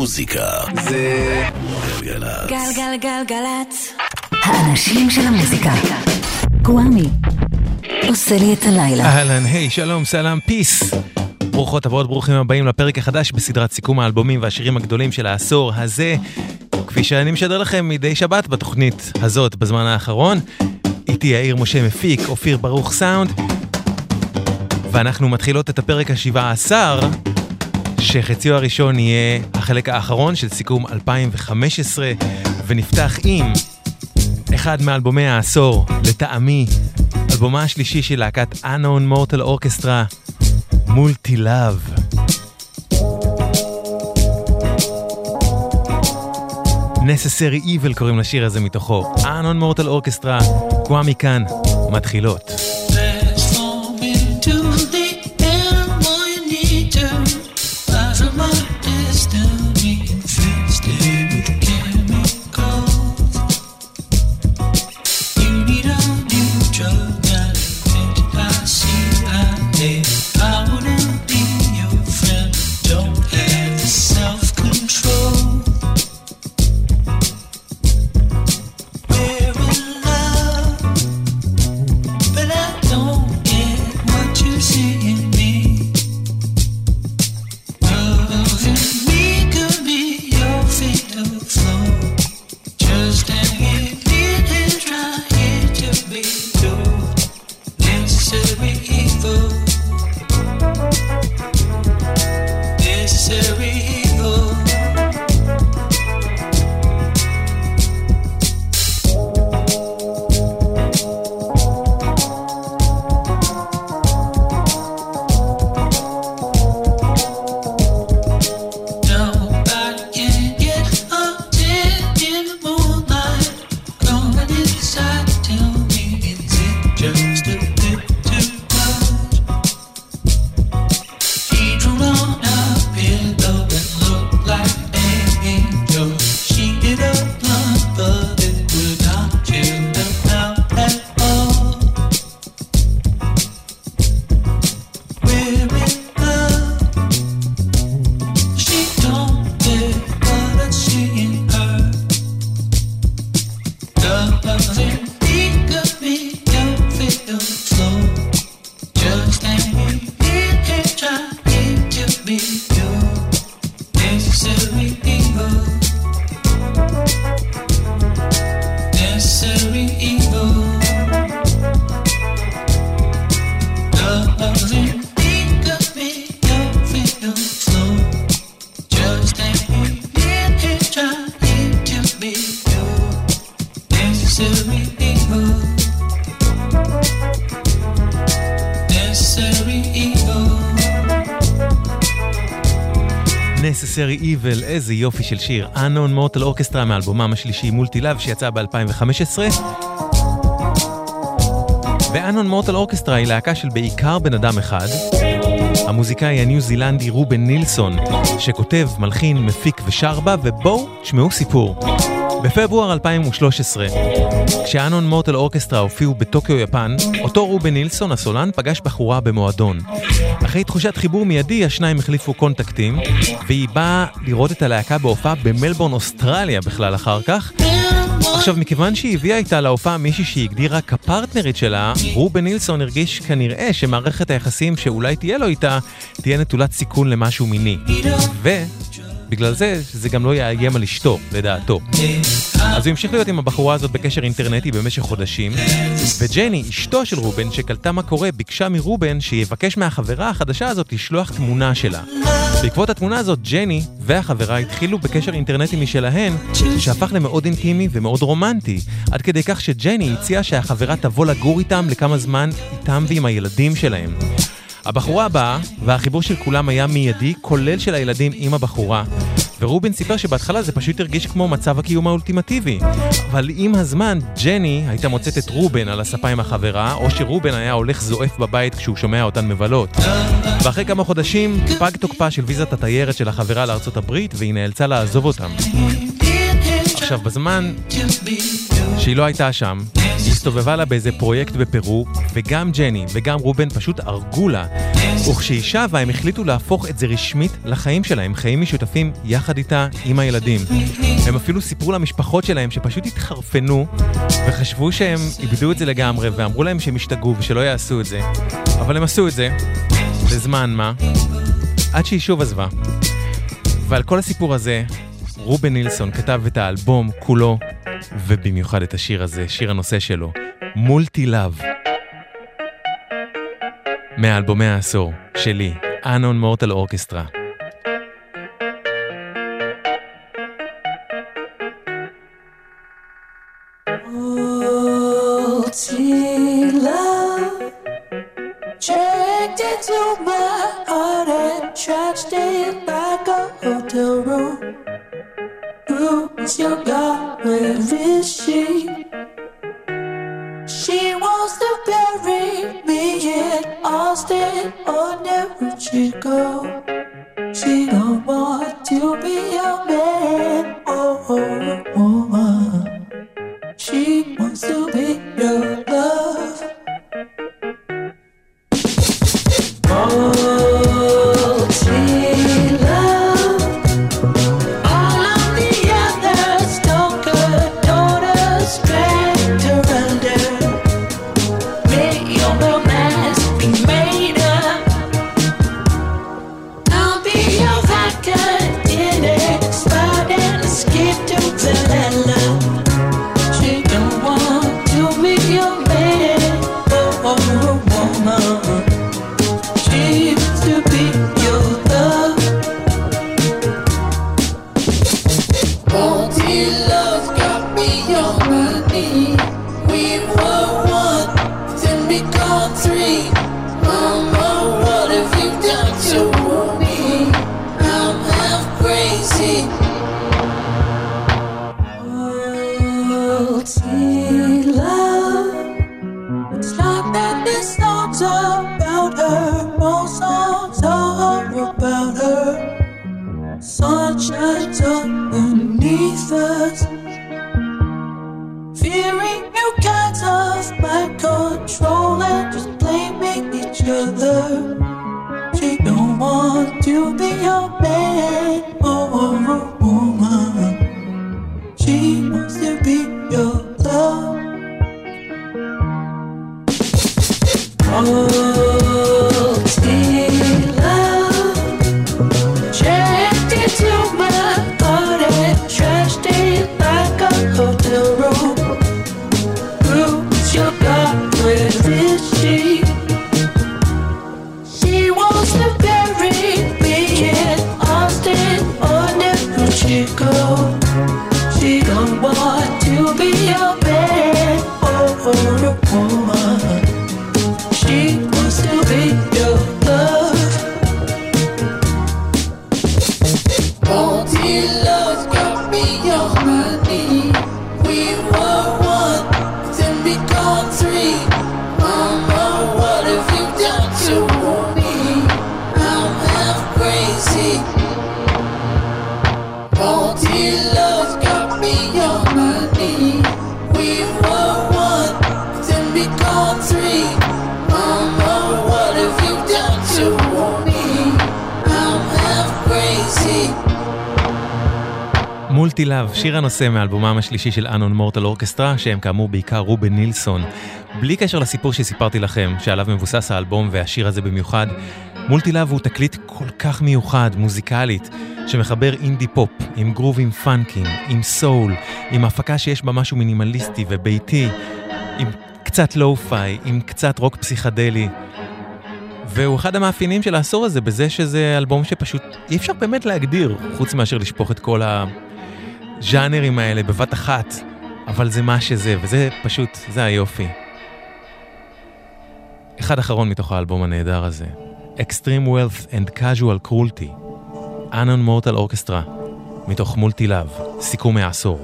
המוזיקה זה גלגלצ. גלגלגלגלצ. האנשים של המוזיקה. גוואמי. עושה לי את הלילה. אהלן, היי, שלום, סלאם, פיס. ברוכות הבאות, ברוכים הבאים לפרק החדש בסדרת סיכום האלבומים והשירים הגדולים של העשור הזה. כפי שאני משדר לכם מדי שבת בתוכנית הזאת בזמן האחרון. איתי יאיר משה מפיק, אופיר ברוך סאונד. ואנחנו מתחילות את הפרק השבעה עשר, שחציו הראשון יהיה החלק האחרון של סיכום 2015, ונפתח עם אחד מאלבומי העשור, לטעמי, אלבומה השלישי של להקת Unknown Mortal Orchestra, מולטי לאב. Necessary Evil קוראים לשיר הזה מתוכו. Unknown Mortal Orchestra, גואה מכאן, מתחילות. יופי של שיר. Unknown Mortal Orchestra מאלבומם השלישי מולטי לאב שיצא ב-2015. ו-Unknown Mortal Orchestra היא להקה של בעיקר בן אדם אחד. המוזיקאי הניו זילנדי רובן נילסון, שכותב, מלחין, מפיק ושר בה, ובואו תשמעו סיפור. בפברואר 2013, כשאנון מורטל אורקסטרה הופיעו בטוקיו יפן, אותו רובן נילסון הסולן פגש בחורה במועדון. אחרי תחושת חיבור מיידי, השניים החליפו קונטקטים, והיא באה לראות את הלהקה בהופעה במלבורן, אוסטרליה בכלל אחר כך. עכשיו, מכיוון שהיא הביאה איתה להופעה מישהי שהיא הגדירה כפרטנרית שלה, רובן נילסון הרגיש כנראה שמערכת היחסים שאולי תהיה לו איתה, תהיה נטולת סיכון למשהו מיני. ו... בגלל זה, זה גם לא יאיים על אשתו, לדעתו. אז הוא המשיך להיות עם הבחורה הזאת בקשר אינטרנטי במשך חודשים, וג'ני, אשתו של רובן, שקלטה מה קורה, ביקשה מרובן שיבקש מהחברה החדשה הזאת לשלוח תמונה שלה. בעקבות התמונה הזאת, ג'ני והחברה התחילו בקשר אינטרנטי משלהן, שהפך למאוד אינטימי ומאוד רומנטי, עד כדי כך שג'ני הציעה שהחברה תבוא לגור איתם לכמה זמן איתם ועם הילדים שלהם. הבחורה הבאה, והחיבור של כולם היה מיידי, כולל של הילדים עם הבחורה. ורובן סיפר שבהתחלה זה פשוט הרגיש כמו מצב הקיום האולטימטיבי. אבל עם הזמן, ג'ני הייתה מוצאת את רובן על הספה עם החברה, או שרובן היה הולך זועף בבית כשהוא שומע אותן מבלות. ואחרי כמה חודשים, פג תוקפה של ויזת התיירת של החברה לארצות הברית, והיא נאלצה לעזוב אותם. עכשיו, בזמן שהיא לא הייתה שם, היא הסתובבה לה באיזה פרויקט בפרו, וגם ג'ני וגם רובן פשוט הרגו לה. וכשהיא שבה הם החליטו להפוך את זה רשמית לחיים שלהם, חיים משותפים יחד איתה עם הילדים. הם אפילו סיפרו למשפחות שלהם שפשוט התחרפנו וחשבו שהם איבדו את זה לגמרי ואמרו להם שהם השתגעו ושלא יעשו את זה. אבל הם עשו את זה, לזמן מה, עד שהיא שוב עזבה. ועל כל הסיפור הזה, רובן נילסון כתב את האלבום כולו, ובמיוחד את השיר הזה, שיר הנושא שלו, מולטי לאב. מאלבומי העשור, שלי, אנון מורטל אורקסטרה. Into my heart and trashed it like a hotel room. Who is your God? Where is she? She wants to bury me in Austin or never she go. She don't want to be a man or a woman. She wants to be your love. Oh, הנושא מאלבומם השלישי של Unknown Mortal Orchestra, שהם כאמור בעיקר רובן נילסון. בלי קשר לסיפור שסיפרתי לכם, שעליו מבוסס האלבום והשיר הזה במיוחד, Multi-Love הוא תקליט כל כך מיוחד, מוזיקלית, שמחבר אינדי פופ, עם גרובים פאנקיים, עם סול, עם הפקה שיש בה משהו מינימליסטי וביתי, עם קצת lo-fi, עם קצת רוק פסיכדלי. והוא אחד המאפיינים של העשור הזה בזה שזה אלבום שפשוט אי אפשר באמת להגדיר, חוץ מאשר לשפוך את כל הז'אנרים האלה בבת אחת, אבל זה מה שזה, וזה פשוט, זה היופי. אחד אחרון מתוך האלבום הנהדר הזה, Extreme Wealth and Casual Cruelty, Anon Mortal Orchestra, מתוך מולטי לאב, סיכום העשור.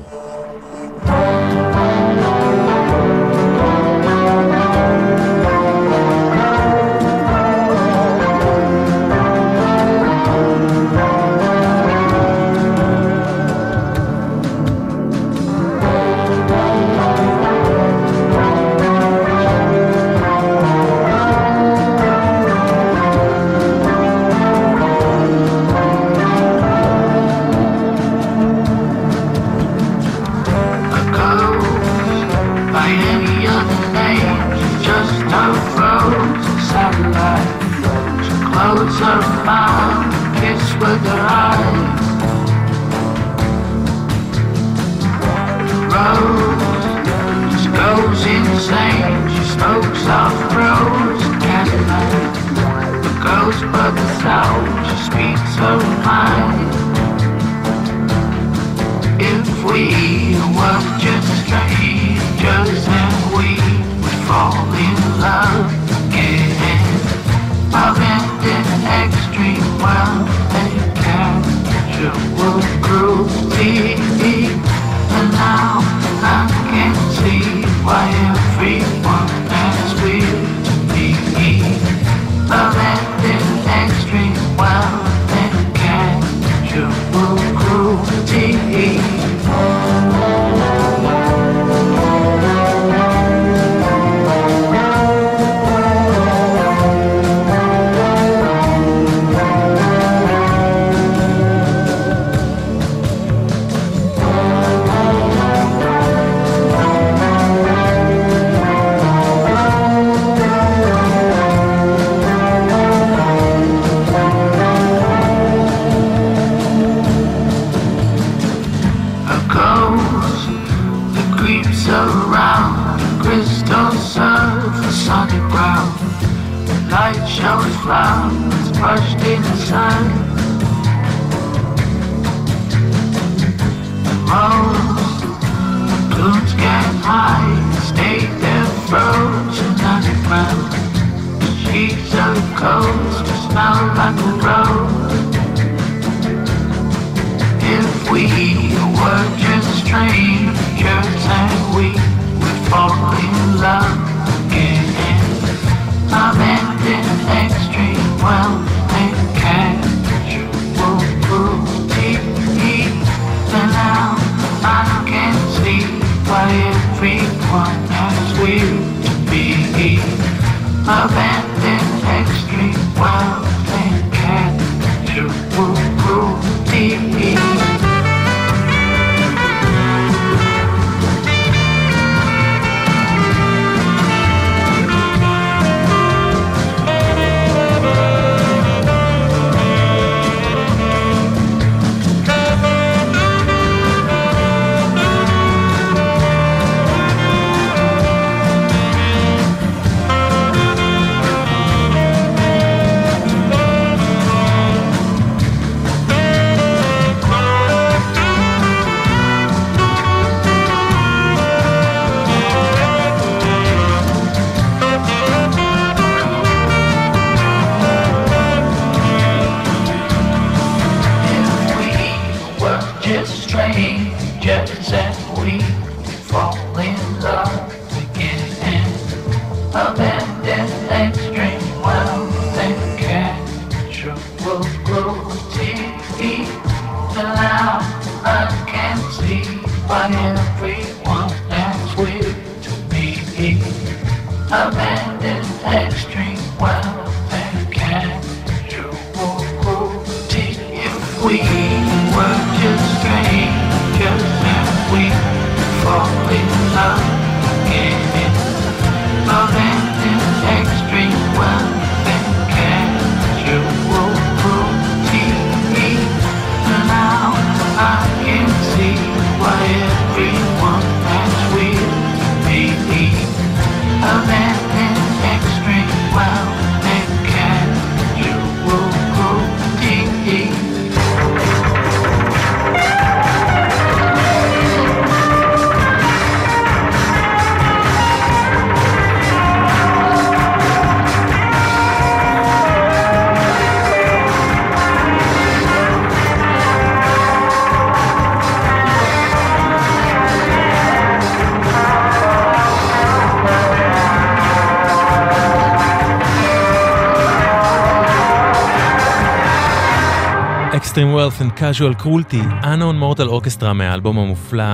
Wealth and Casual Cruelty, Unknown Mortal Orchestra מהאלבום המופלא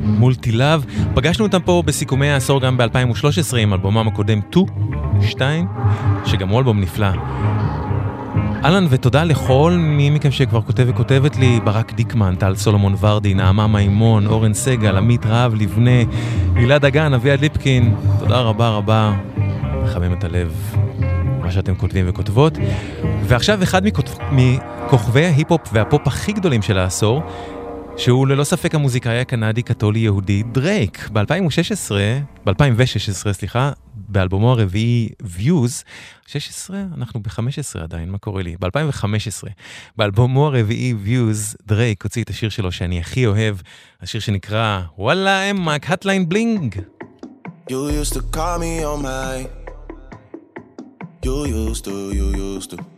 מולטי לאב. פגשנו אותם פה בסיכומי העשור גם ב-2013 עם אלבומם הקודם 2, שגם הוא אלבום נפלא. אהלן ותודה לכל מי מכם שכבר כותב וכותבת לי, ברק דיקמן, טל סולומון ורדי, נעמה מימון, אורן סגל, עמית רהב לבנה, הילה דגן, אביעד ליפקין, תודה רבה רבה, מחמם את הלב, מה שאתם כותבים וכותבות. ועכשיו אחד מכותב... מכוכבי ההיפ-הופ והפופ הכי גדולים של העשור, שהוא ללא ספק המוזיקאי הקנדי קתולי יהודי דרייק. ב-2016, ב-2016, סליחה, באלבומו הרביעי Views, 16? אנחנו ב-15 עדיין, מה קורה לי? ב-2015, באלבומו הרביעי Views, דרייק הוציא את השיר שלו שאני הכי אוהב, השיר שנקרא וואלה אמק, Hotline Bling. You used to call me on my. You used to, you used to.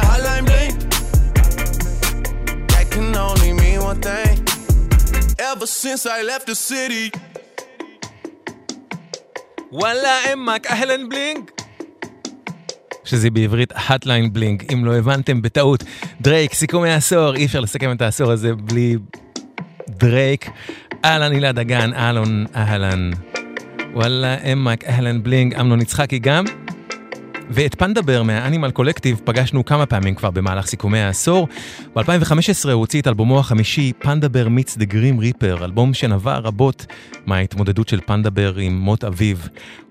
one thing. Ever since I left the city, וואלה אמק, אהלן בלינג. שזה בעברית hotline בלינג, אם לא הבנתם בטעות. דרייק, סיכומי העשור, אי אפשר לסכם את העשור הזה בלי דרייק. אהלן הילה דגן, אהלן, אהלן. וואלה אמק, אהלן בלינג, אמנון יצחקי גם. ואת Panda Bear מה Animal Collective פגשנו כמה פעמים כבר במהלך סיכומי העשור. ב-2015 הוא הוציא את אלבומו החמישי, Panda Bear Meets the Grim Reaper, אלבום שנבע רבות מההתמודדות של Panda Bear עם מות אביו.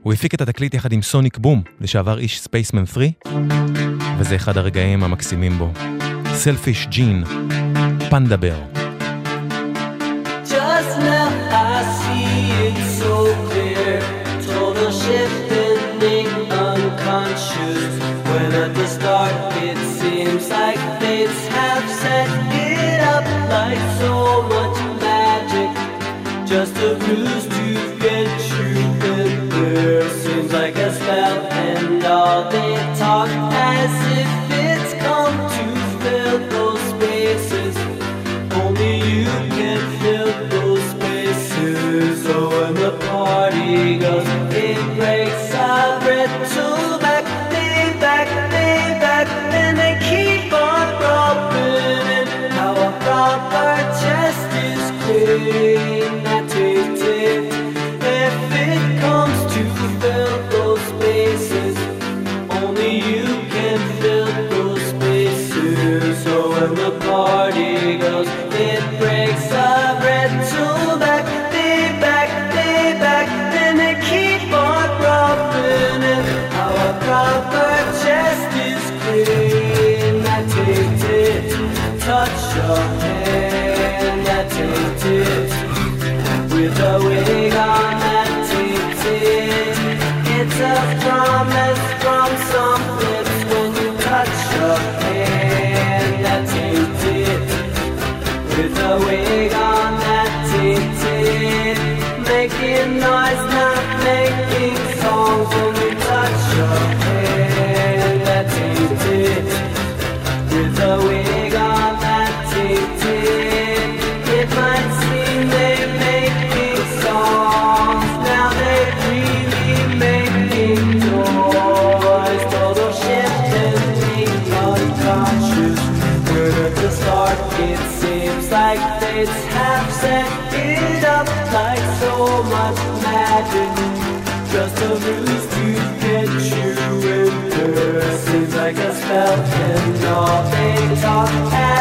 הוא הפיק את התקליט יחד עם Sonic Boom, לשעבר איש Spacemen 3, וזה אחד הרגעים המקסימים בו. סלפיש ג'ין, פנדבר. Just your TikTok and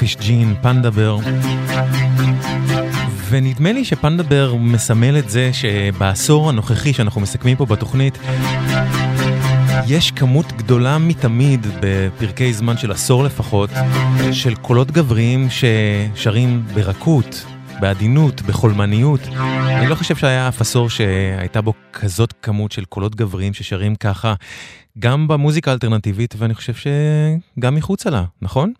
סלפיש ג'ין, פנדבר. ונדמה לי שפנדבר מסמל את זה שבעשור הנוכחי שאנחנו מסכמים פה בתוכנית, יש כמות גדולה מתמיד, בפרקי זמן של עשור לפחות, של קולות גבריים ששרים ברכות, בעדינות, בחולמניות. אני לא חושב שהיה אף עשור שהייתה בו כזאת כמות של קולות גבריים ששרים ככה, גם במוזיקה האלטרנטיבית, ואני חושב שגם מחוצה לה, נכון?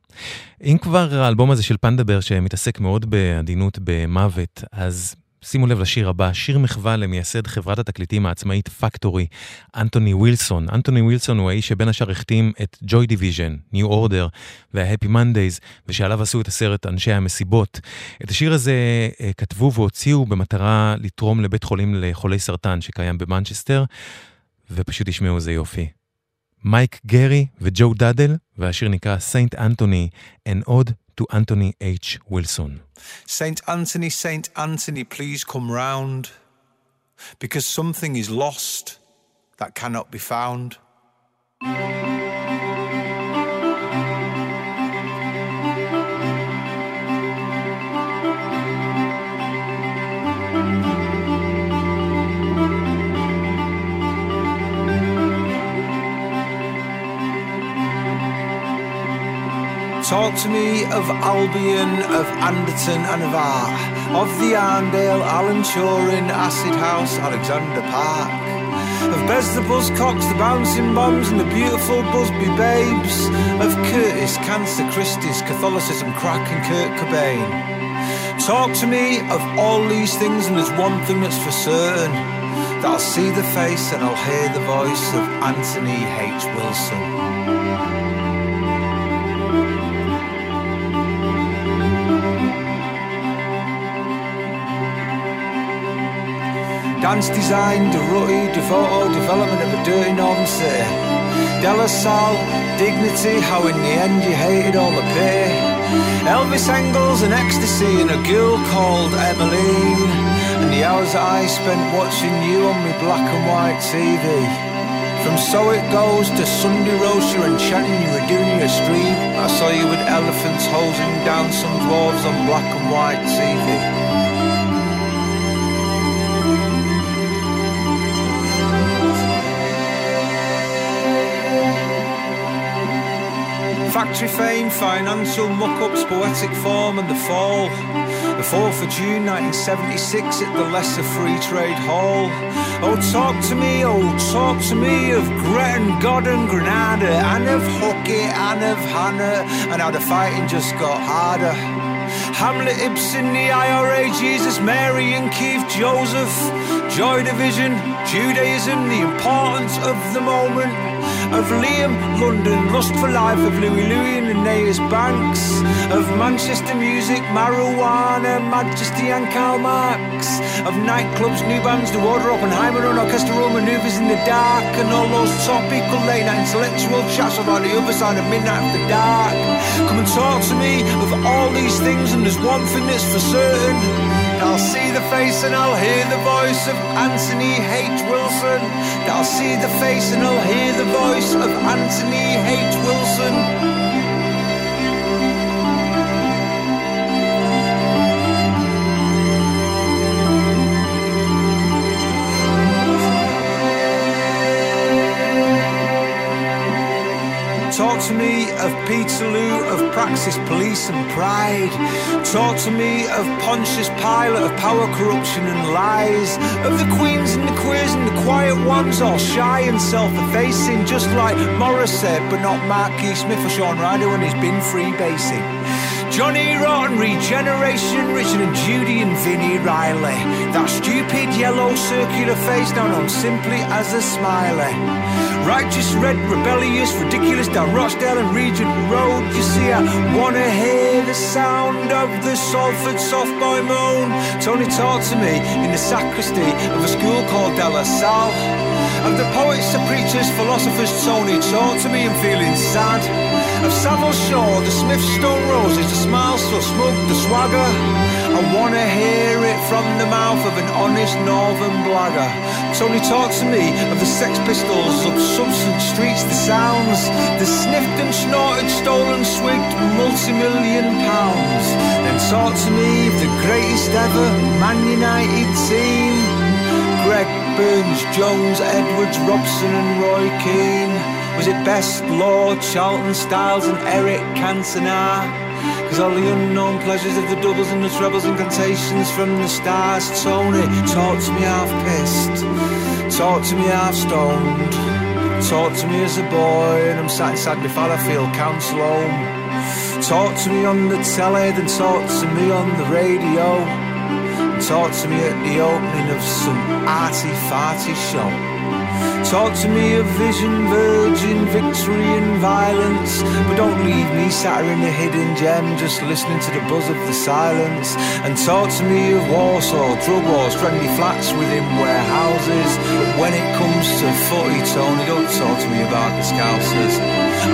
אם כבר האלבום הזה של Panda Bear שמתעסק מאוד בעדינות במוות, אז שימו לב לשיר הבא, שיר מחווה למייסד חברת התקליטים העצמאית Factory, אנטוני ווילסון. אנטוני ווילסון הוא האיש שבין השאר החתים את Joy Division, New Order וה Happy Mondays, ושעליו עשו את הסרט אנשי המסיבות. את השיר הזה אה, כתבו והוציאו במטרה לתרום לבית חולים לחולי סרטן שקיים במנצ'סטר, ופשוט תשמעו איזה יופי. מייק גרי וג'ו דאדל, והשיר נקרא Saint Anthony, an ode to Anthony H. Wilson. Saint Anthony, Saint Anthony, please come round, because something is lost that cannot be found. Talk to me of Albion, of Anderton and of Art, of the Arndale, Alan Turing, Acid House, Alexander Park. Of Bez the Buzzcocks, the Bouncing Bombs, and the beautiful Busby Babes. Of Curtis, Cancer, Christie's, Catholicism, Crack, and Kurt Cobain. Talk to me of all these things, and there's one thing that's for certain that I'll see the face and I'll hear the voice of Anthony H. Wilson. Dance designed, a rutty, devoto development of a dirty northern city. De La Salle, dignity, how in the end you hated all the pay. Elvis Engels and ecstasy and a girl called Emmeline. And the hours that I spent watching you on my black and white TV. From So It Goes to Sunday Roaster and chanting you were doing your stream. I saw you with elephants hosing down some dwarves on black and white TV. Factory fame, financial muck-ups, poetic form and the fall. The 4th of June 1976 at the Lesser Free Trade Hall. Oh, talk to me, oh, talk to me of Gretton, God and Granada, and of Hooky, and of Hannah, and how the fighting just got harder. Hamlet, Ibsen, the IRA, Jesus, Mary, and Keith, Joseph, Joy Division, Judaism, the importance of the moment of Liam, London, Lust for Life, of Louis Louis and Aeneas Banks, of Manchester music, marijuana, Majesty and Karl Marx, of nightclubs, new bands, The Order, Oppenheimer, and orchestral maneuvers in the dark, and all those topical late night intellectual chats about the other side of midnight after dark. Come and talk to me of all these things, and there's one thing that's for certain. I'll see the face and I'll hear the voice of Anthony H. Wilson. I'll see the face and I'll hear the voice of Anthony H. Wilson. To me of Peterloo, of Praxis, Police and Pride. Talk to me of Pontius Pilate, of power, corruption and lies. Of the queens and the queers and the quiet ones, all shy and self-effacing, just like Morris said, but not Marquis Smith or Sean Ryder when he's been freebasing. Johnny Rotten, Regeneration, Richard and Judy and Vinnie Riley. That stupid yellow circular face now known simply as a smiley. Righteous, red, rebellious, ridiculous down Rochdale and Regent Road. You see, I wanna hear the sound of the Salford soft boy moan. Tony talked to me in the sacristy of a school called De La Salle. And the poets, the preachers, philosophers, Tony talked to me, I'm feeling sad. Of Savile Shaw, the Smith Stone Roses, the smile so smug, the swagger. I wanna hear it from the mouth of an honest northern blagger. Tony talked to me of the Sex Pistols, of Substance Streets, the sounds, the sniffed and snorted, stolen, swigged multi-million pounds. Then talk to me of the greatest ever Man United team. Greg Burns, Jones, Edwards, Robson and Roy Keane. Was it Best, Lord, Charlton, Styles and Eric Cantona? Cause all the unknown pleasures of the doubles and the trebles and cantations from the stars Tony, talk to me half pissed Talk to me half stoned Talk to me as a boy and I'm sat inside my father field council home Talk to me on the telly then talk to me on the radio Talk to me at the opening of some arty farty show Talk to me of vision, virgin, victory and violence. But don't leave me sat in a hidden gem Just listening to the buzz of the silence. And talk to me of Warsaw, drug wars, friendly flats within warehouses. But when it comes to footy, Tony, don't talk to me about the scousers.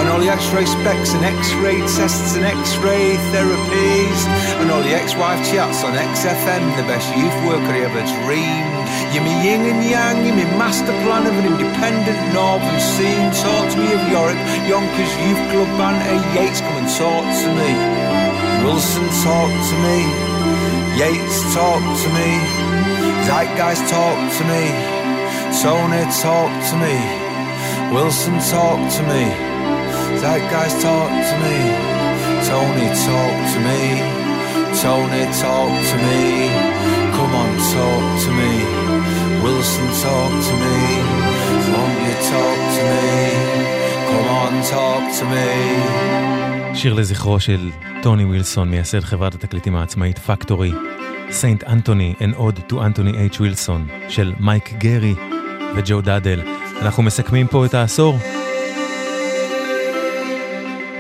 And all the x-ray specs and x-ray tests and x-ray therapies. And all the ex-wife chats on XFM The best youth worker I ever dreamed you're me yin and yang, you're me master plan of an independent northern scene. Talk to me of Yorick, Yonkers Youth Club Band, hey Yates, come and talk to me. Wilson, talk to me. Yates, talk to me. Zeitgeist, talk to me. Tony, talk to me. Wilson, talk to me. Zeitgeist, talk to me. Tony, talk to me. Tony, talk to me. Come on, talk to me. Wilson, talk to me. talk to me. Come on, talk to me. שיר לזכרו של טוני ווילסון, מייסד חברת התקליטים העצמאית פקטורי. סנט אנטוני and עוד to אנטוני H. ווילסון של מייק גרי וג'ו דאדל. אנחנו מסכמים פה את העשור.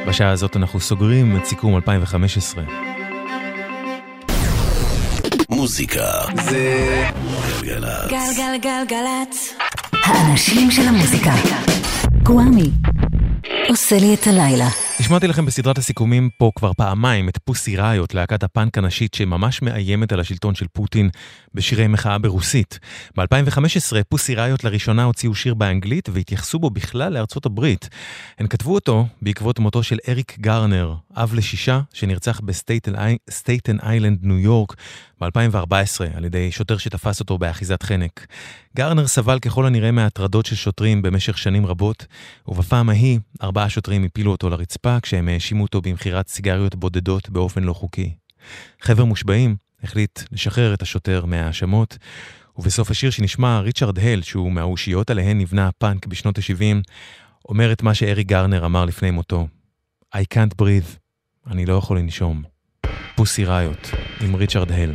בשעה הזאת אנחנו סוגרים את סיכום 2015. מוזיקה זה גלגלצ. גלגלגלגלצ. האנשים של המוזיקה. גוואמי. עושה לי את הלילה. השמעתי לכם בסדרת הסיכומים פה כבר פעמיים את פוסי ראיות, להקת הפאנק הנשית שממש מאיימת על השלטון של פוטין בשירי מחאה ברוסית. ב-2015 Pussy Riot לראשונה הוציאו שיר באנגלית והתייחסו בו בכלל לארצות הברית. הן כתבו אותו בעקבות מותו של אריק גרנר, אב לשישה, שנרצח בסטייטן איילנד, ניו יורק, ב-2014 על ידי שוטר שתפס אותו באחיזת חנק. גרנר סבל ככל הנראה מהטרדות של שוטרים במשך שנים רבות, ובפעם ההיא ארבעה שוטרים הפילו אותו לרצפה כשהם האשימו אותו במכירת סיגריות בודדות באופן לא חוקי. חבר מושבעים החליט לשחרר את השוטר מההאשמות, ובסוף השיר שנשמע, ריצ'רד הל, שהוא מהאושיות עליהן נבנה הפאנק בשנות ה-70, אומר את מה שארי גרנר אמר לפני מותו: I can't breathe, אני לא יכול לנשום. פוסי ראיות, עם ריצ'רד הל.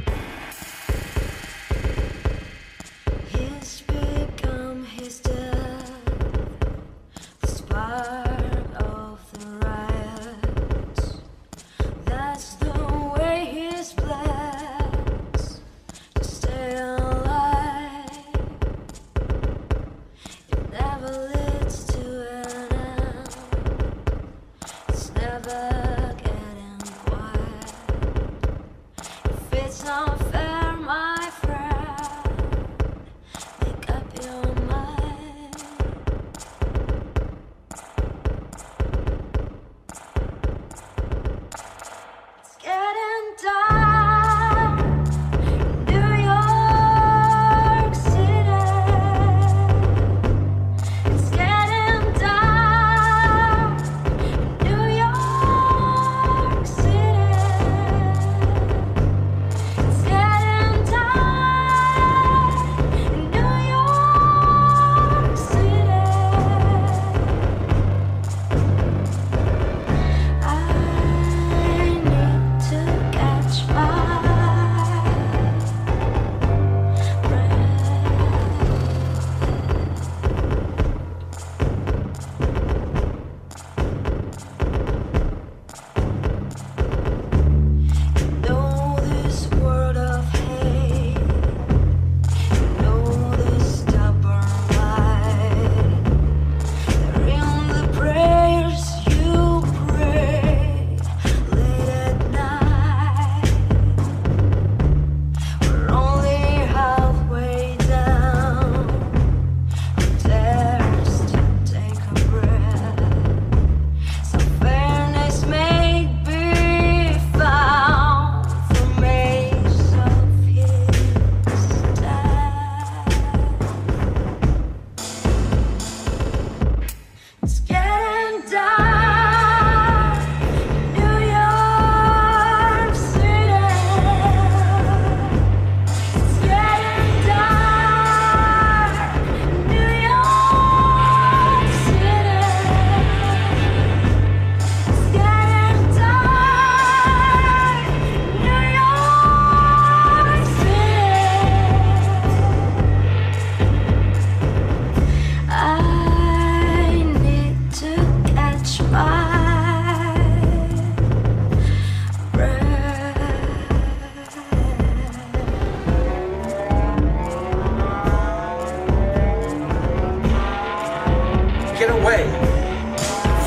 Away.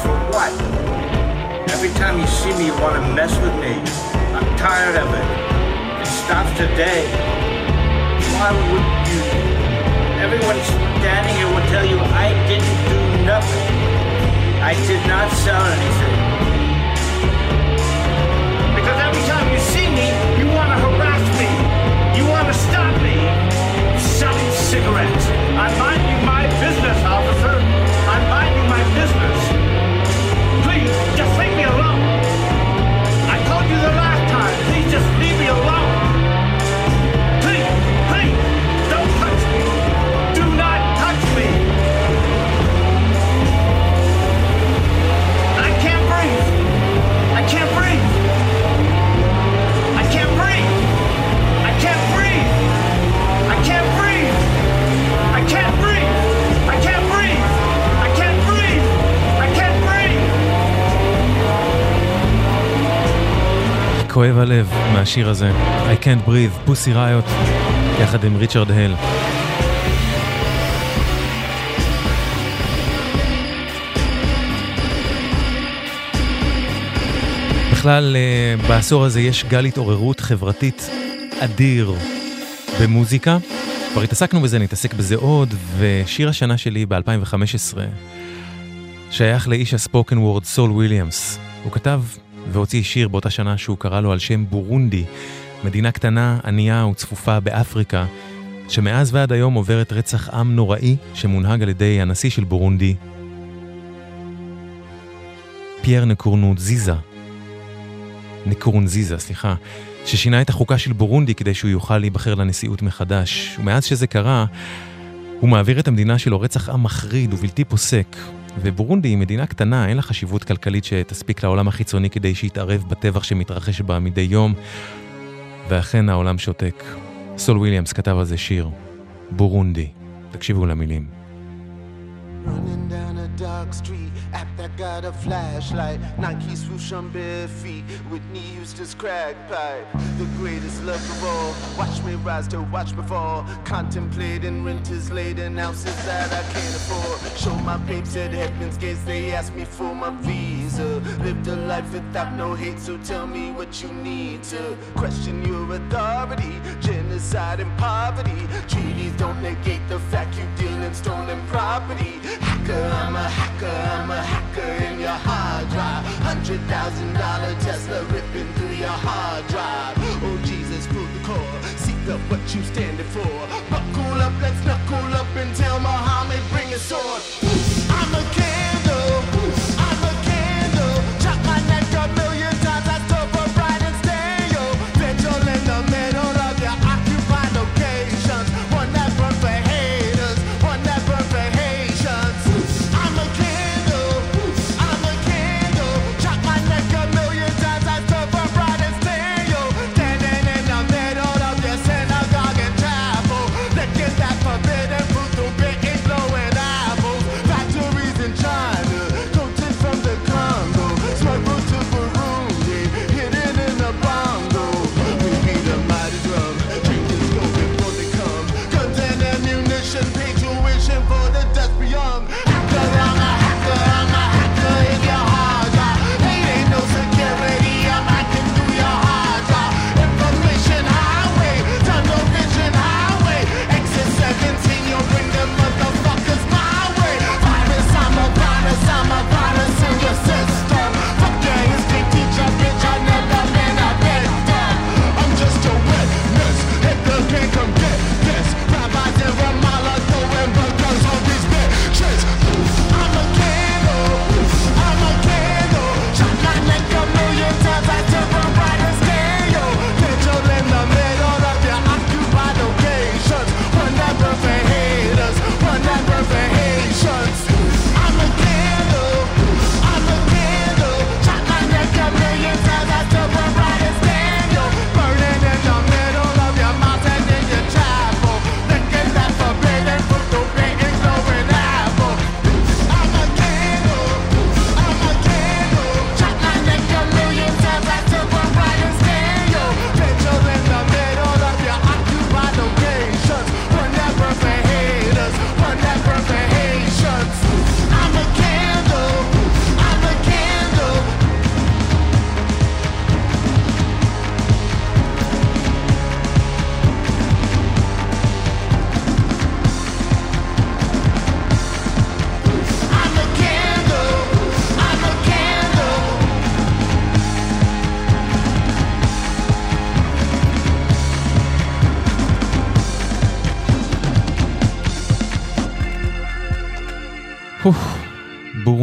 For what? Every time you see me, you want to mess with me. I'm tired of it. It stops today. Why would you? Everyone standing here would tell you I didn't do nothing. I did not sell anything. Because every time you see me, you want to harass me. You want to stop me. Selling cigarettes. I'm minding my business, officer. Just leave me alone. כואב הלב מהשיר הזה, I can't breathe, פוסי ראיות, יחד עם ריצ'רד הל. בכלל, אה, בעשור הזה יש גל התעוררות חברתית אדיר במוזיקה. כבר התעסקנו בזה, נתעסק בזה עוד, ושיר השנה שלי ב-2015 שייך לאיש הספוקן וורד סול וויליאמס. הוא כתב והוציא שיר באותה שנה שהוא קרא לו על שם בורונדי, מדינה קטנה, ענייה וצפופה באפריקה, שמאז ועד היום עוברת רצח עם נוראי שמונהג על ידי הנשיא של בורונדי, פייר נקורנוזיזה. נקורנזיזה, סליחה, ששינה את החוקה של בורונדי כדי שהוא יוכל להיבחר לנשיאות מחדש. ומאז שזה קרה, הוא מעביר את המדינה שלו רצח עם מחריד ובלתי פוסק. ובורונדי היא מדינה קטנה, אין לה חשיבות כלכלית שתספיק לעולם החיצוני כדי שיתערב בטבח שמתרחש בה מדי יום. ואכן העולם שותק. סול וויליאמס כתב על זה שיר, בורונדי. תקשיבו למילים. Running down a dark street, app that got a flashlight. Nike swoosh on bare feet, Whitney Houston's crack pipe. The greatest love of all. Watch me rise to watch me fall. Contemplating renters laden ounces that I can't afford. Show my papes at Heaven's gates, they ask me for my visa. Lived a life without no hate, so tell me what you need to question your authority. Genocide and poverty. Treaties don't negate the fact you deal in stolen property. Hacker, I'm a hacker, I'm a hacker in your hard drive. Hundred thousand dollar Tesla ripping through your hard drive. Oh Jesus, pull the cord, seek up what you standing for. Buckle up, let's knuckle up and tell Muhammad bring a sword. I'm a candle,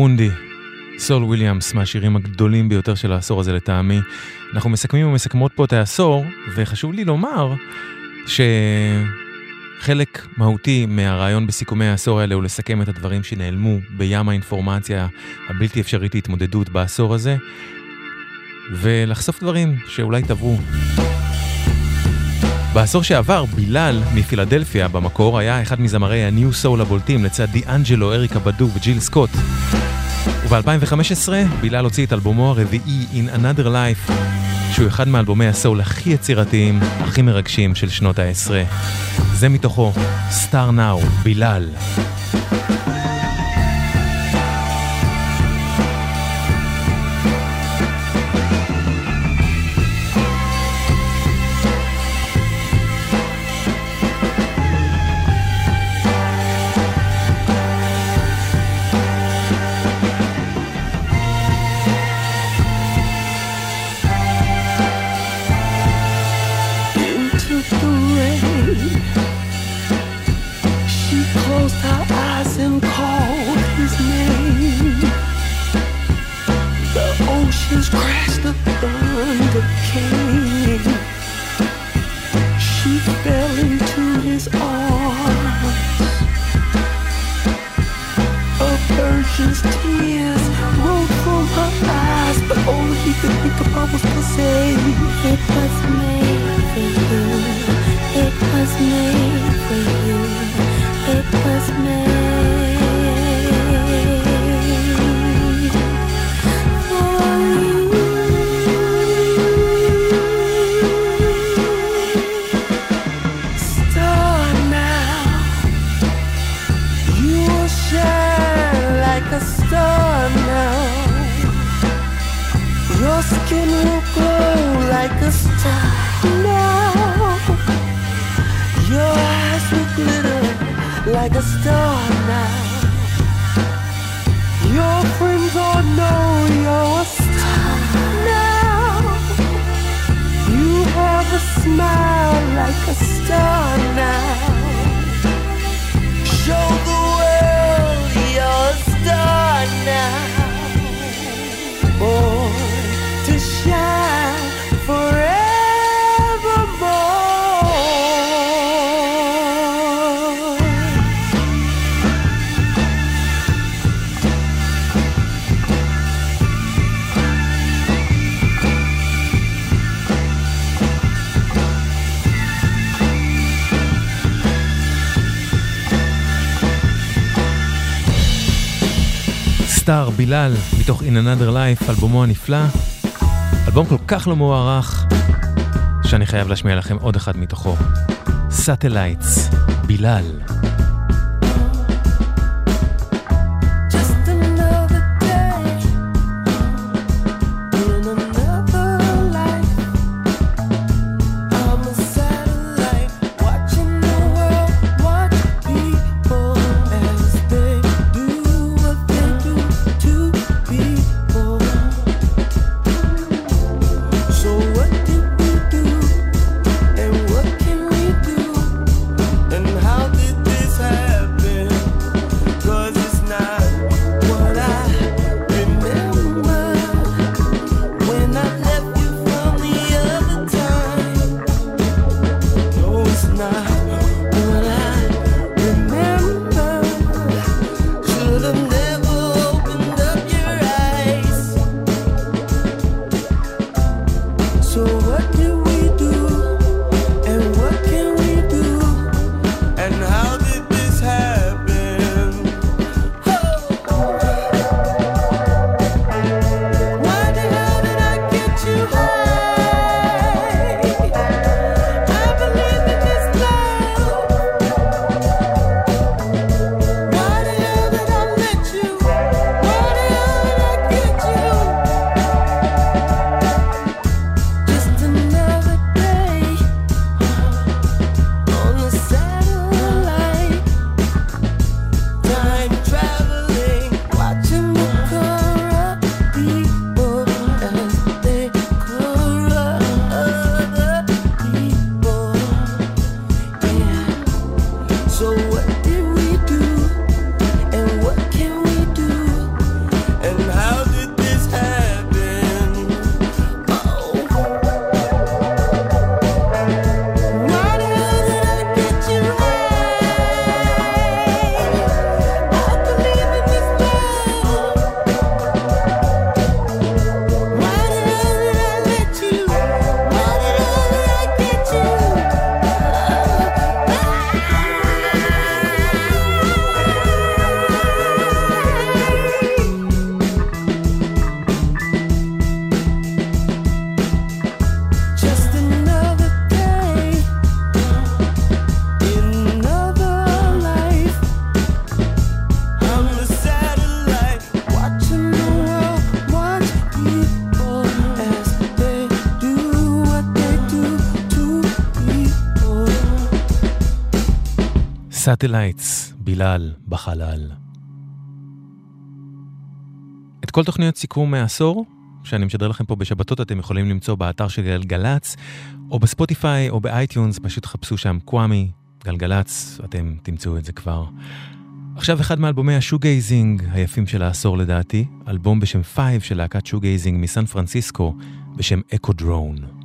בורונדי, סול וויליאמס, מהשירים הגדולים ביותר של העשור הזה לטעמי. אנחנו מסכמים ומסכמות פה את העשור, וחשוב לי לומר שחלק מהותי מהרעיון בסיכומי העשור האלה הוא לסכם את הדברים שנעלמו בים האינפורמציה הבלתי אפשרית להתמודדות בעשור הזה, ולחשוף דברים שאולי טבעו. בעשור שעבר, בילאל מפילדלפיה במקור היה אחד מזמרי הניו סול הבולטים לצד דיאנג'לו, אריקה בדו וג'יל סקוט. וב-2015 בילאל הוציא את אלבומו הרביעי In Another Life, שהוא אחד מאלבומי הסול הכי יצירתיים, הכי מרגשים של שנות העשרה. זה מתוכו, Star Now, בילאל. Virgin's tears rolled from her eyes, but all he could think about was to say, It was made for you. It was made for you. It was made skin will glow like a star now. Your eyes will glitter like a star now. Your friends all know you're a star now. You have a smile like a star now. Star, בילאל, מתוך In Another Life, אלבומו הנפלא. אלבום כל כך לא מוערך, שאני חייב להשמיע לכם עוד אחד מתוכו. Satellites, בילאל. Satellites, בילאל, בחלל. את כל תוכניות סיכומי העשור, שאני משדר לכם פה בשבתות, אתם יכולים למצוא באתר שלי על גל"צ, או בספוטיפיי או ב iTunes, פשוט חפשו שם קוואמי, גלגלצ, אתם תמצאו את זה כבר. עכשיו אחד מאלבומי ה shoegazing היפים של העשור לדעתי, אלבום בשם Five של להקת shoegazing מסן פרנסיסקו בשם Echodrone.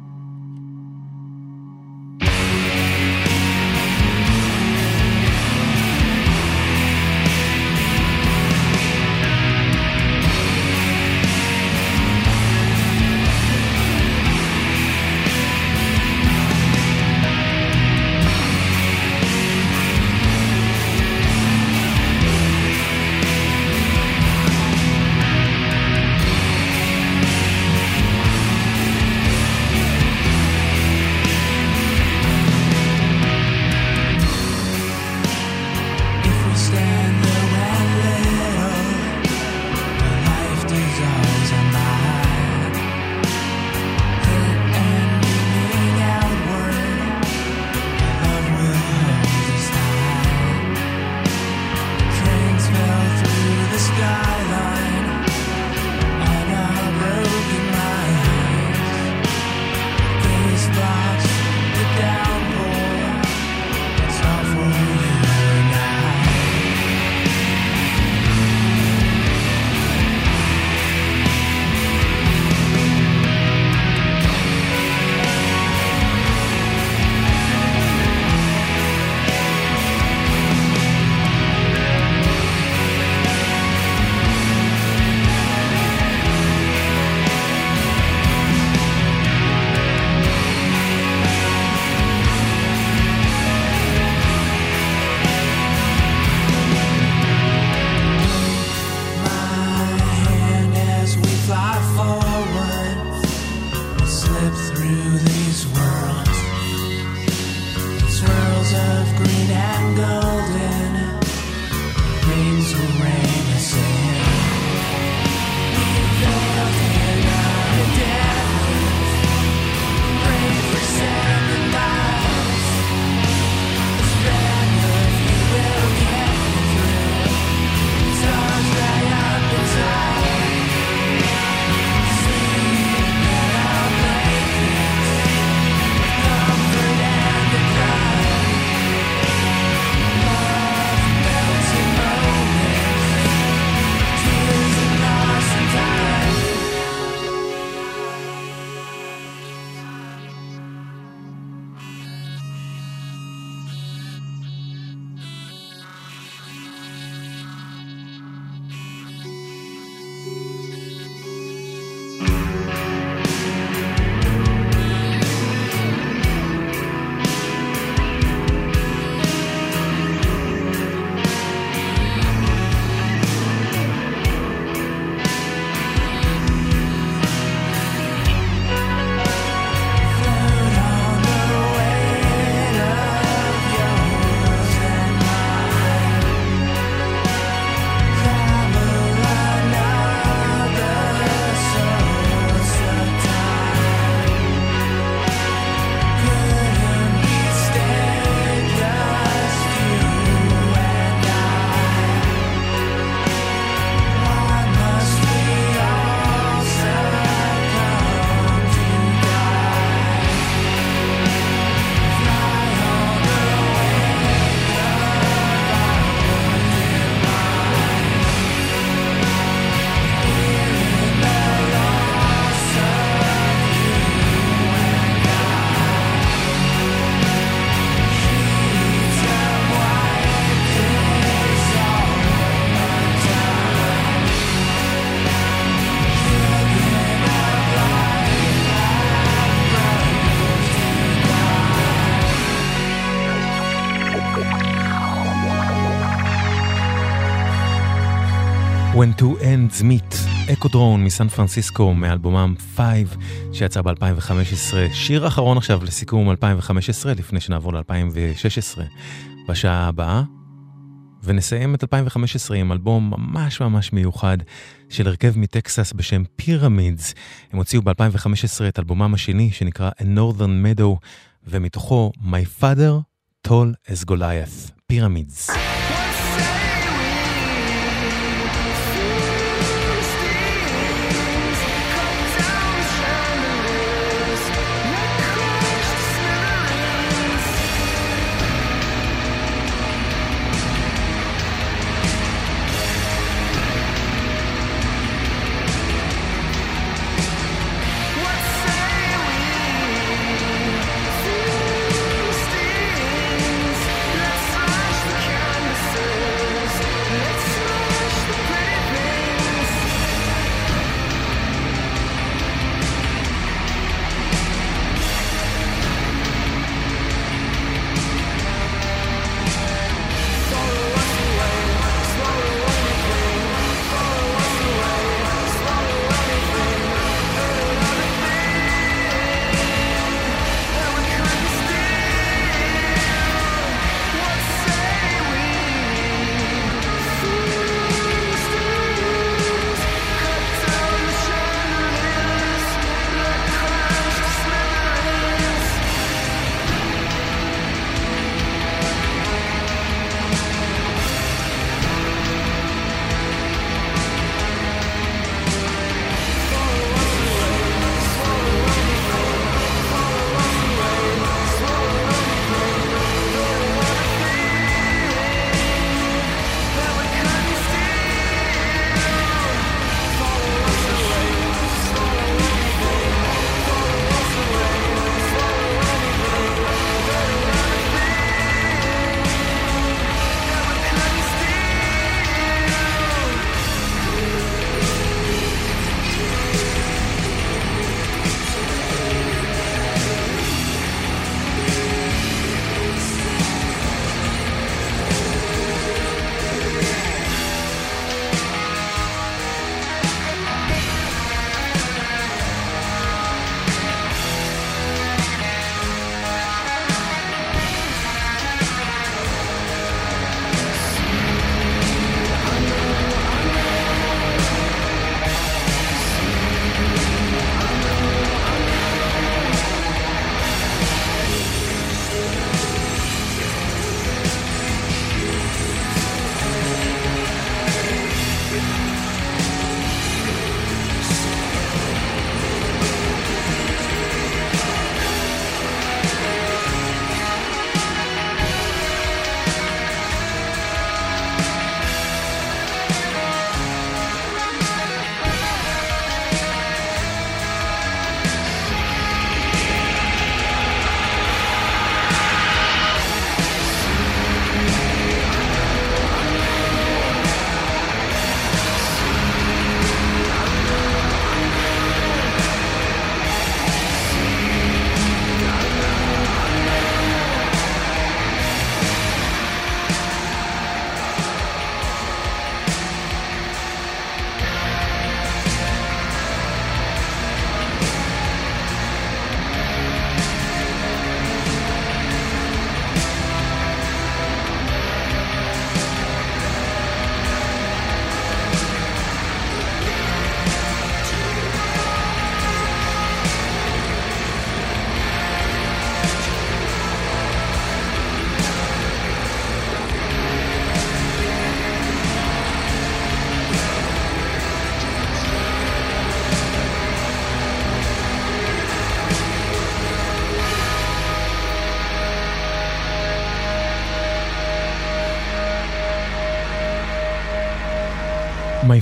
Ends Meet, אקודרון מסן פרנסיסקו מאלבומם 5 שיצא ב-2015. שיר אחרון עכשיו לסיכום 2015 לפני שנעבור ל-2016 בשעה הבאה. ונסיים את 2015 עם אלבום ממש ממש מיוחד של הרכב מטקסס בשם פירמידס. הם הוציאו ב-2015 את אלבומם השני שנקרא A Northern Meadow ומתוכו My Father Tall as Goliath. פירמידס.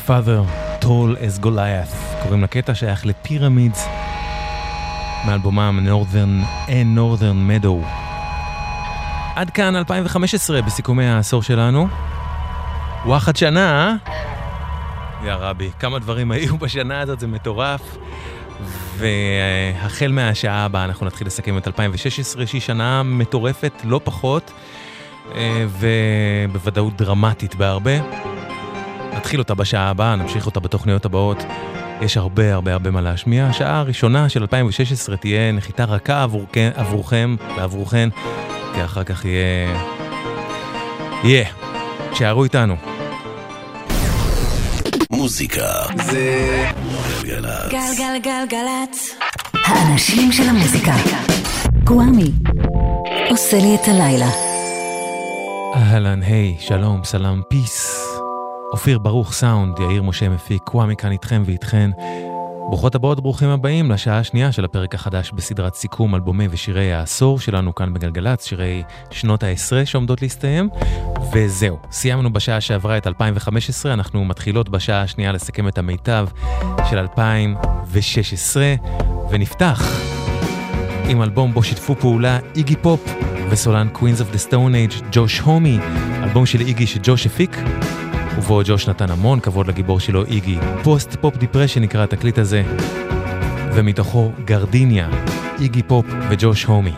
Father, Tall as Goliath, קוראים לקטע שייך לפירמידס מאלבומם Northern and Northern Meadow. עד כאן 2015 בסיכומי העשור שלנו. וואחד שנה, יא רבי, כמה דברים היו בשנה הזאת, זה מטורף. והחל מהשעה הבאה אנחנו נתחיל לסכם את 2016, שהיא שנה מטורפת, לא פחות, ובוודאות דרמטית בהרבה. נתחיל אותה בשעה הבאה, נמשיך אותה בתוכניות הבאות. יש הרבה הרבה הרבה מה להשמיע. השעה הראשונה של 2016 תהיה נחיתה רכה עבור, כן, עבורכם ועבורכן, כי אחר כך יהיה... יהיה. Yeah. שערו איתנו. מוזיקה זה גלגלצ. גלגלגלגלצ. האנשים של המוזיקה. גוואמי. עושה לי את הלילה. אהלן, היי, שלום, סלאם, פיס. אופיר ברוך סאונד, יאיר משה מפיק, קוואמי כאן איתכם ואיתכן. ברוכות הבאות, ברוכים הבאים לשעה השנייה של הפרק החדש בסדרת סיכום אלבומי ושירי העשור שלנו כאן בגלגלצ, שירי שנות העשרה שעומדות להסתיים. וזהו, סיימנו בשעה שעברה את 2015, אנחנו מתחילות בשעה השנייה לסכם את המיטב של 2016, ונפתח עם אלבום בו שיתפו פעולה איגי פופ וסולן Queens of the Stone Age ג'וש הומי, אלבום של איגי שג'וש הפיק. ובו ג'וש נתן המון כבוד לגיבור שלו איגי. Post Pop Depression נקרא התקליט הזה, ומתוכו Gardenia, איגי פופ וג'וש הומי.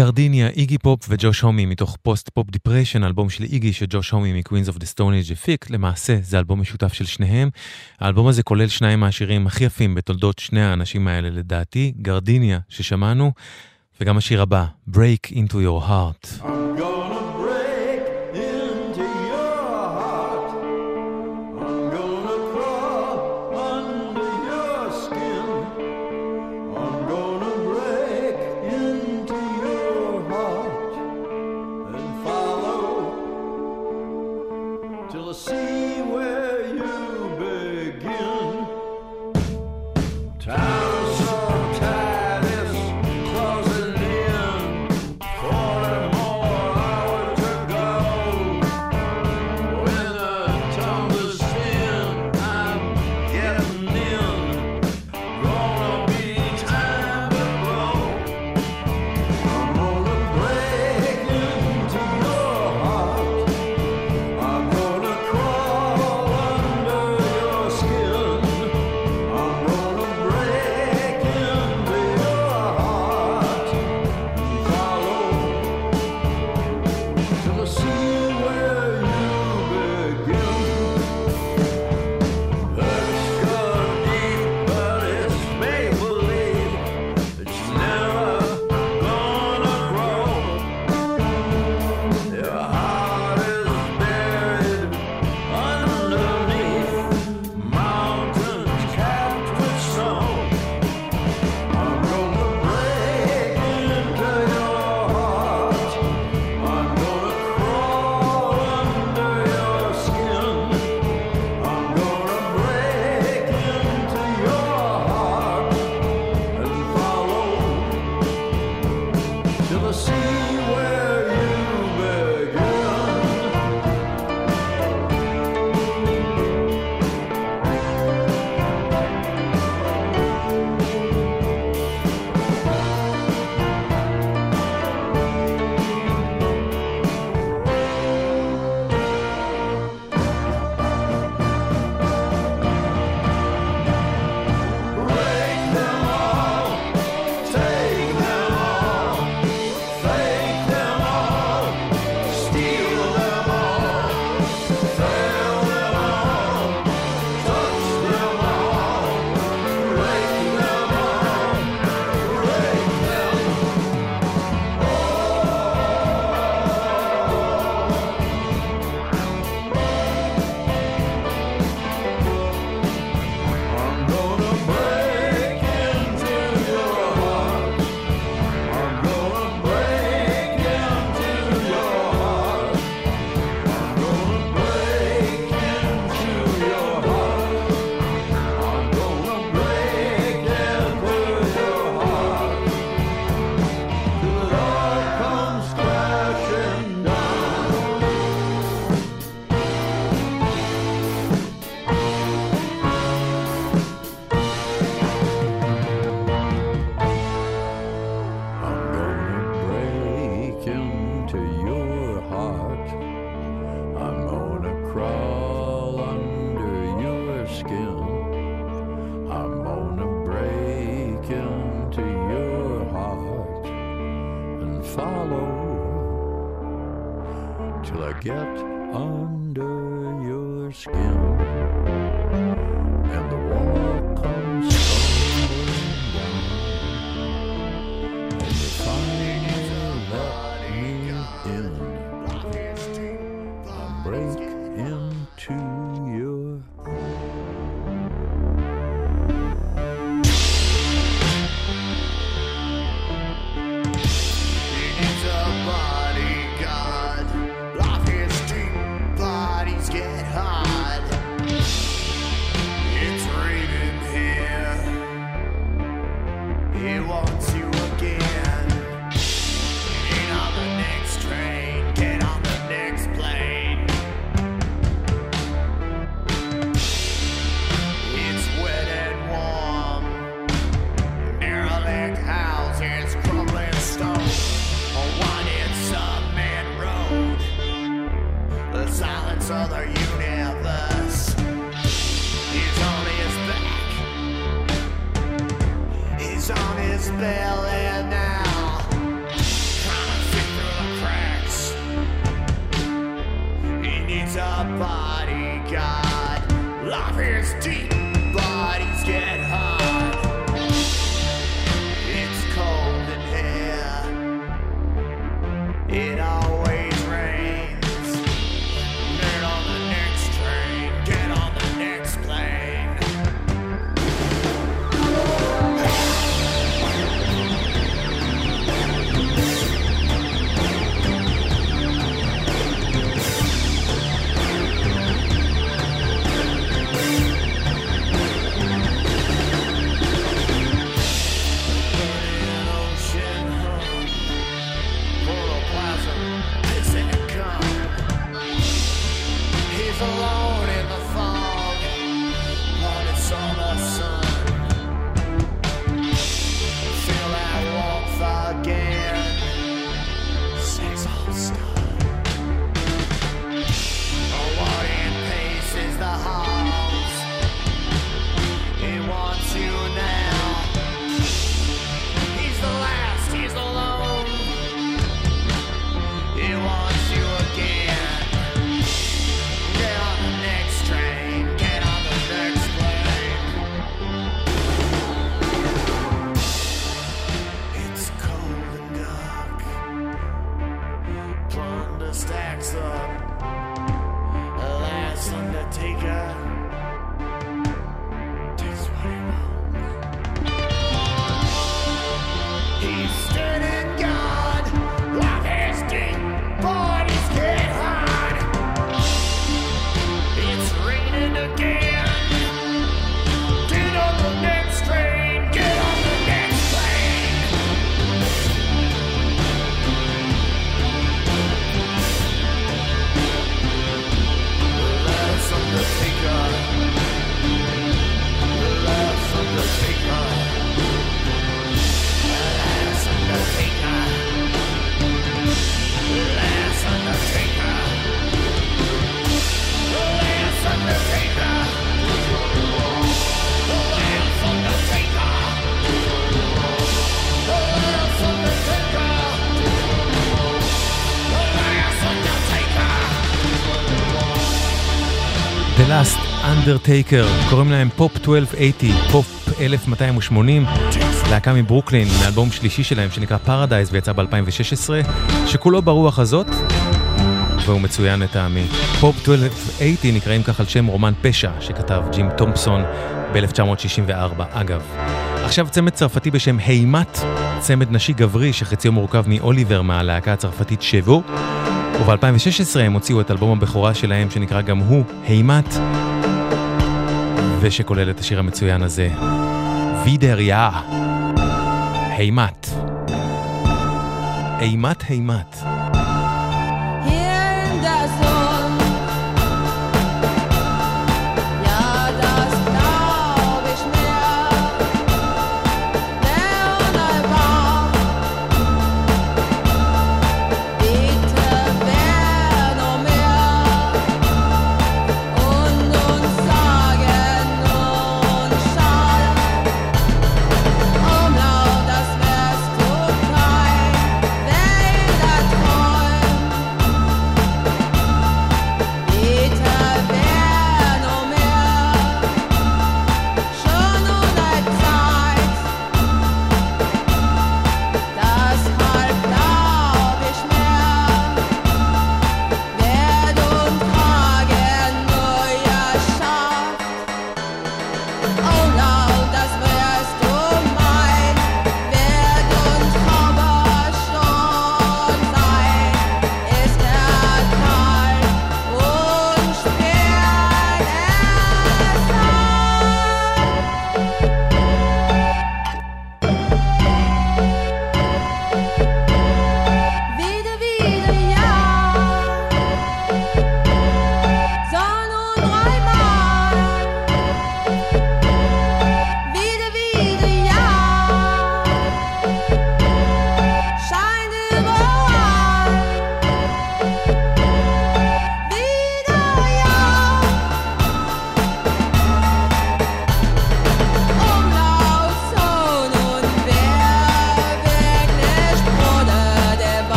Gardenia, איגי פופ וג'וש הומי מתוך Post Pop Depression, אלבום של איגי שג'וש הומי מ Queens of the Stone Age הפיק, למעשה זה אלבום משותף של שניהם. האלבום הזה כולל שניים מהשירים הכי יפים בתולדות שני האנשים האלה לדעתי, Gardenia ששמענו, וגם השיר הבא, Break into your heart. I'm going Undertaker, קוראים להם פופ 1280, פופ 1280, להקה מברוקלין, מאלבום שלישי שלהם שנקרא Paradise ויצא ב-2016, שכולו ברוח הזאת, והוא מצוין לטעמי. פופ 1280 נקראים כך על שם רומן פשע שכתב ג'ים תומפסון ב-1964, אגב. עכשיו צמד צרפתי בשם הימת, צמד נשי גברי שחציו מורכב מאוליבר מהלהקה הצרפתית שבו. וב-2016 הם הוציאו את אלבום הבכורה שלהם שנקרא גם הוא, הימת, ושכולל את השיר המצוין הזה, וידריה, הימת. אימת הימת.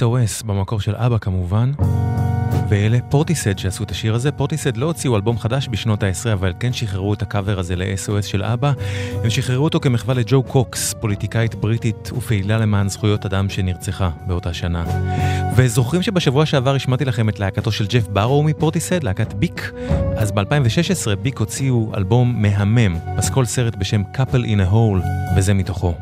SOS במקור של אבא כמובן, ואלה פורטיסד שעשו את השיר הזה. פורטיסד לא הוציאו אלבום חדש בשנות ה-10, אבל כן שחררו את הקאבר הזה ל-SOS של אבא. הם שחררו אותו כמחווה לג'ו קוקס, פוליטיקאית בריטית ופעילה למען זכויות אדם שנרצחה באותה שנה. וזוכרים שבשבוע שעבר השמעתי לכם את להקתו של ג'ף בארו מפורטיסד, להקת ביק? אז ב-2016 ביק הוציאו אלבום מהמם, פסקול סרט בשם Couple in a Hole, וזה מתוכו.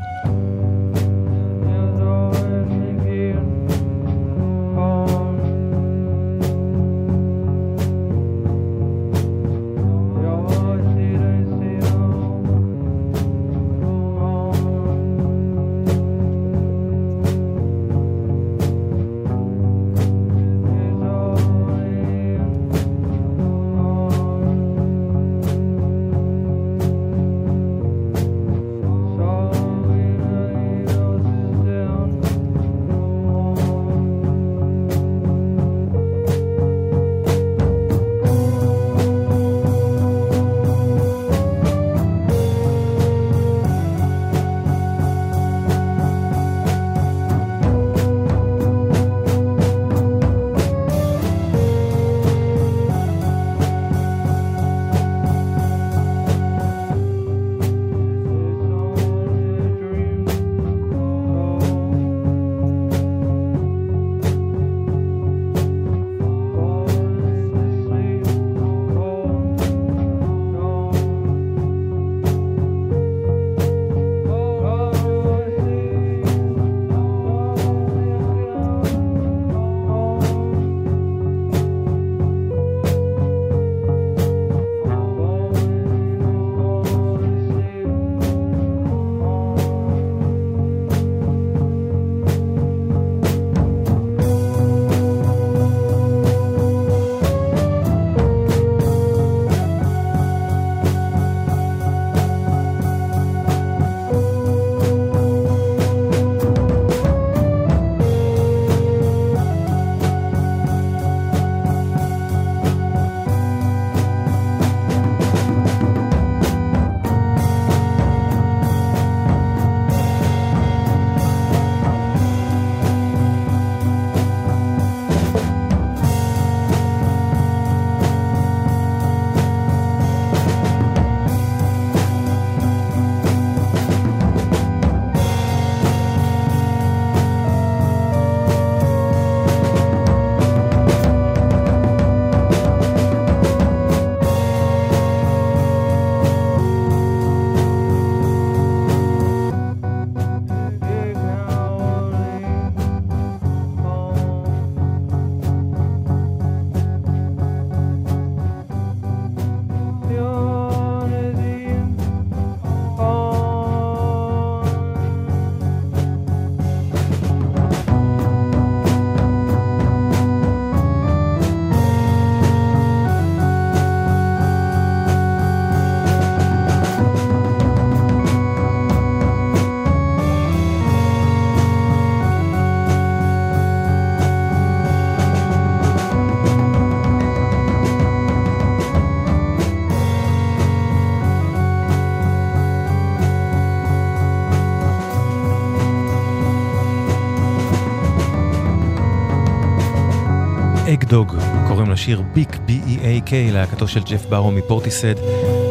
Egg Dog, קוראים לשיר. Beak, B-E-A-K, להקתו של ג'ף בארו מפורטיסהד,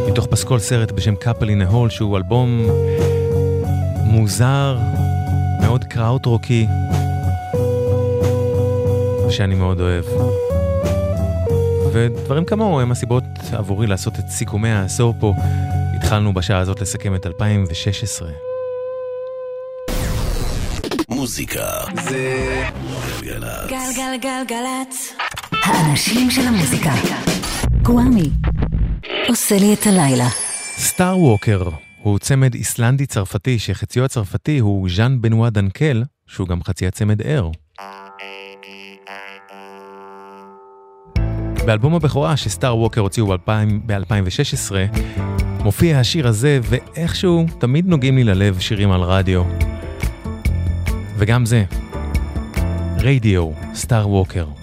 מתוך פסקול סרט בשם Couple in a Hole, שהוא אלבום מוזר, מאוד קראוט רוקי, שאני מאוד אוהב. ודברים כמוהו הם הסיבות עבורי לעשות את סיכומי העשור פה. התחלנו בשעה הזאת לסכם את 2016. מוזיקה זה גלגלצ. גלגלגלגלצ. האנשים של המוזיקה. גוואמי. עושה לי את הלילה. סטאר ווקר הוא צמד איסלנדי צרפתי שחציו הצרפתי הוא ז'אן בנואה דנקל, שהוא גם חצי הצמד אר. באלבום הבכורה שסטאר ווקר הוציאו ב-2016, מופיע השיר הזה, ואיכשהו תמיד נוגעים לי ללב שירים על רדיו. וגם זה, רדיו, סטאר ווקר.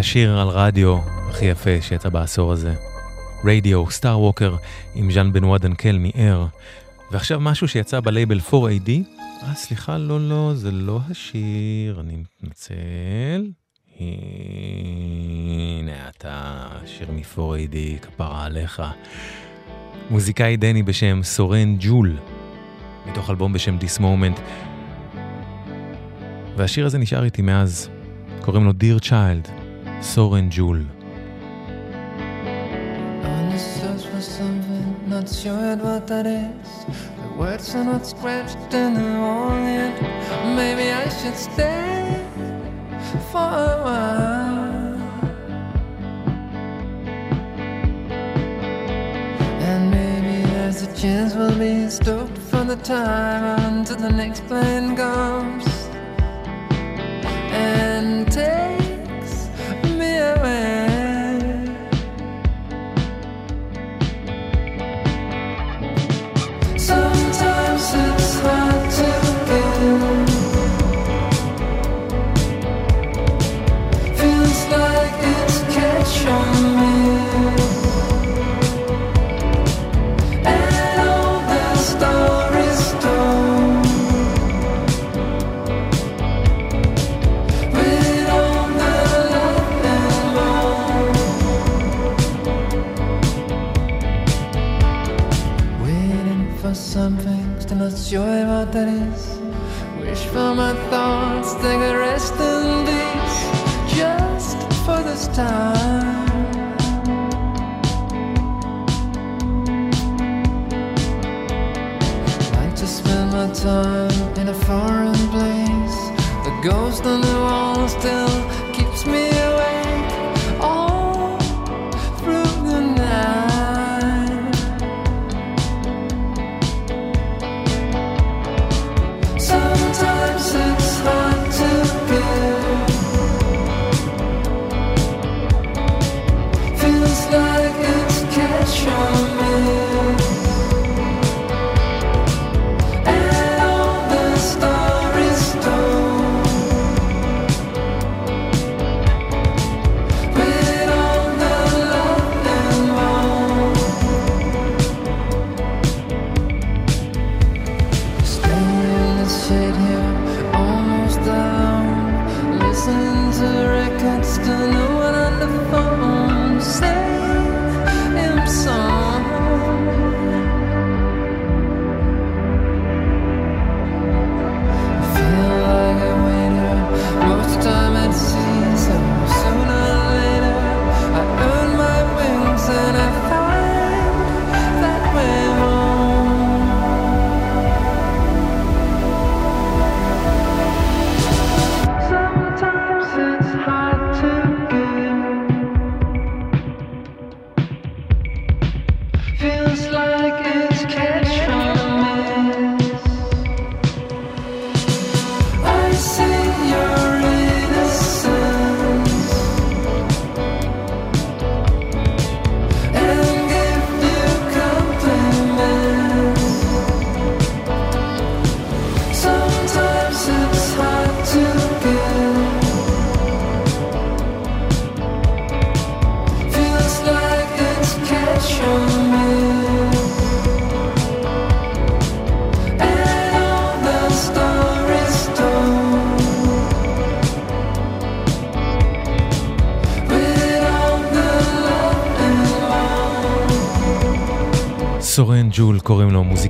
השיר על רדיו הכי יפה שיצא בעשור הזה. רדיו, סטאר ווקר עם ז'אן בנואה דנקל מאר. ועכשיו משהו שיצא בלייבל 4AD. אה, סליחה, לא, לא, זה לא השיר, אני מתנצל. הנה אתה, שיר מ-4AD, כפרה עליך. מוזיקאי דני בשם סורן ג'ול, מתוך אלבום בשם This Moment. והשיר הזה נשאר איתי מאז, קוראים לו Dear Child, סורן ג'ול. On the search for something, not sure what that is. The words are not scratched in the wrong end. Maybe I should stay for a while. And maybe there's a chance we'll be stoked for the time until the next plane comes and takes doing joy what that is. Wish for my thoughts, take a rest in peace, just for this time. Like to spend my time in a foreign place, the ghost on the wall still.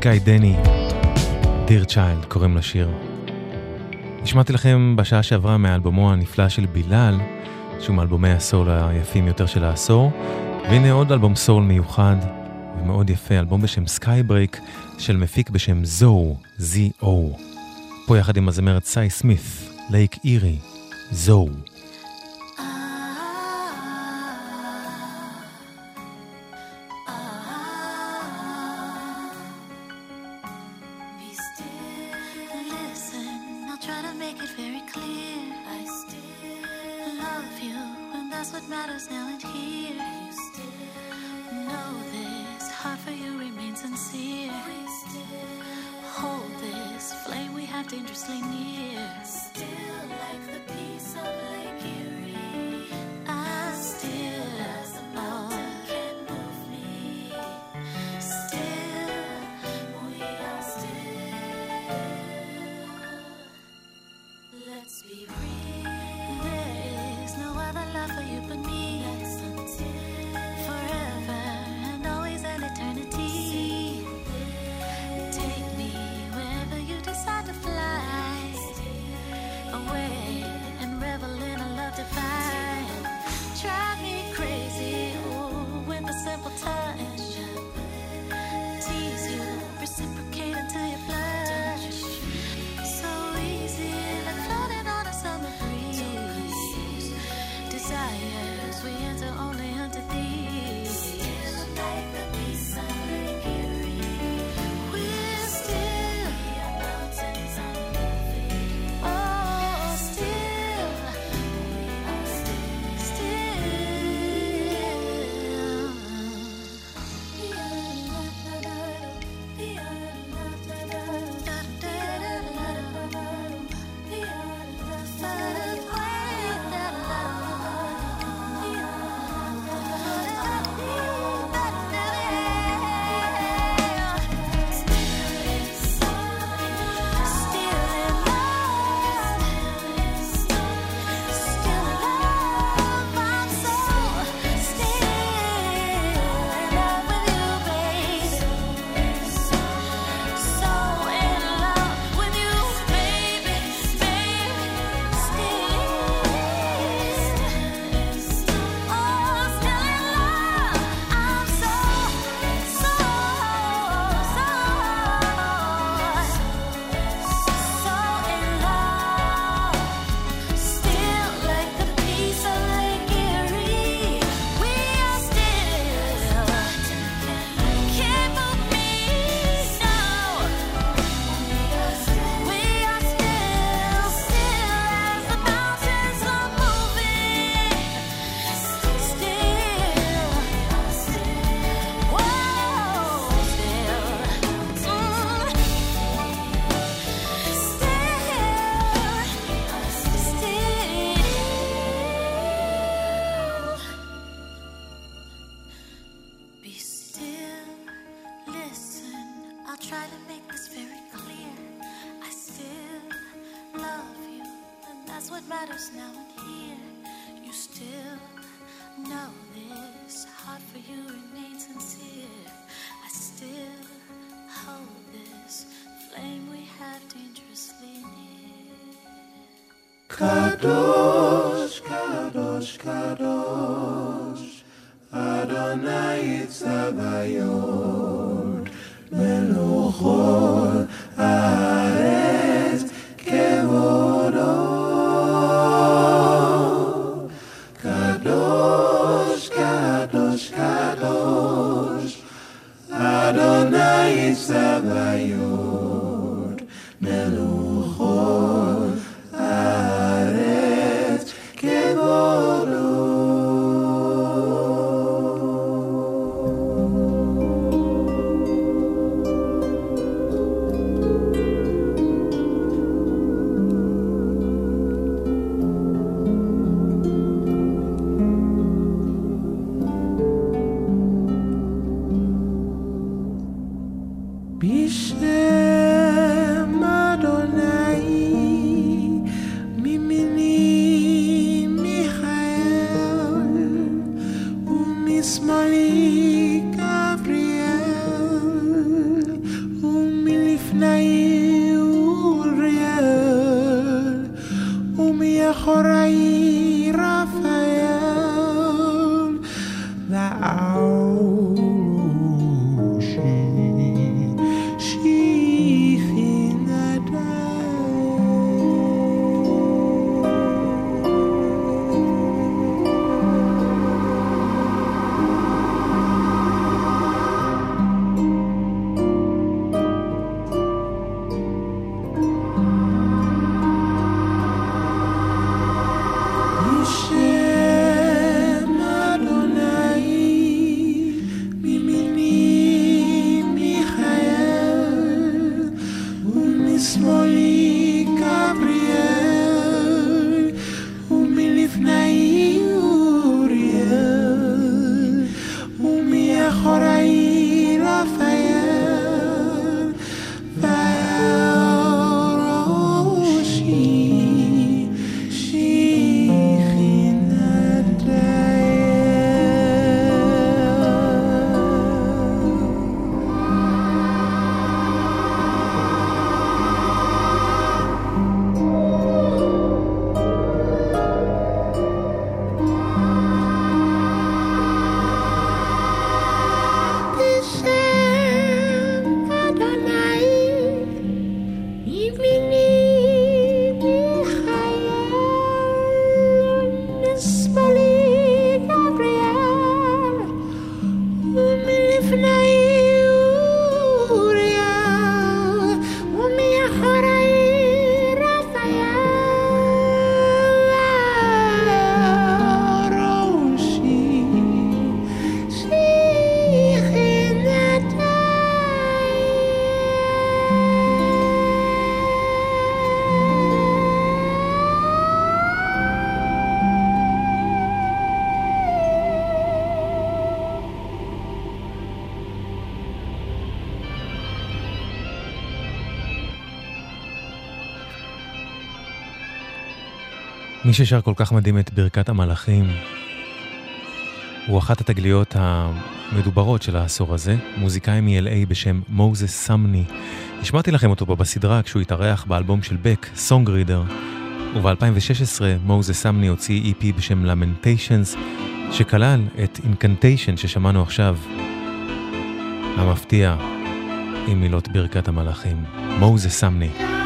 המוזיקאי דני, Dear Child קוראים לשיר. השמעתי לכם בשעה שעברה מאלבומו הנפלא של בילal, שהוא מאלבומי הסול היפים יותר של העשור, והנה עוד אלבום סול מיוחד ומאוד יפה, אלבום בשם Skybreak של מפיק בשם זו, Z-O, פה יחד עם הזמרת סי סמית, Lake Erie, זו. מי ששר כל כך מדהים את ברכת המלאכים הוא אחת התגליות המדוברות של העשור הזה, מוזיקאי מ-LA בשם מוזס סמני. השמעתי לכם אותו פה בסדרה כשהוא התארח באלבום של בק, סונג רידר, וב-2016 מוזס סמני הוציא EP בשם Lamentations, שכלל את אינקנטיישן ששמענו עכשיו, המפתיע עם מילות ברכת המלאכים. מוזס סמני.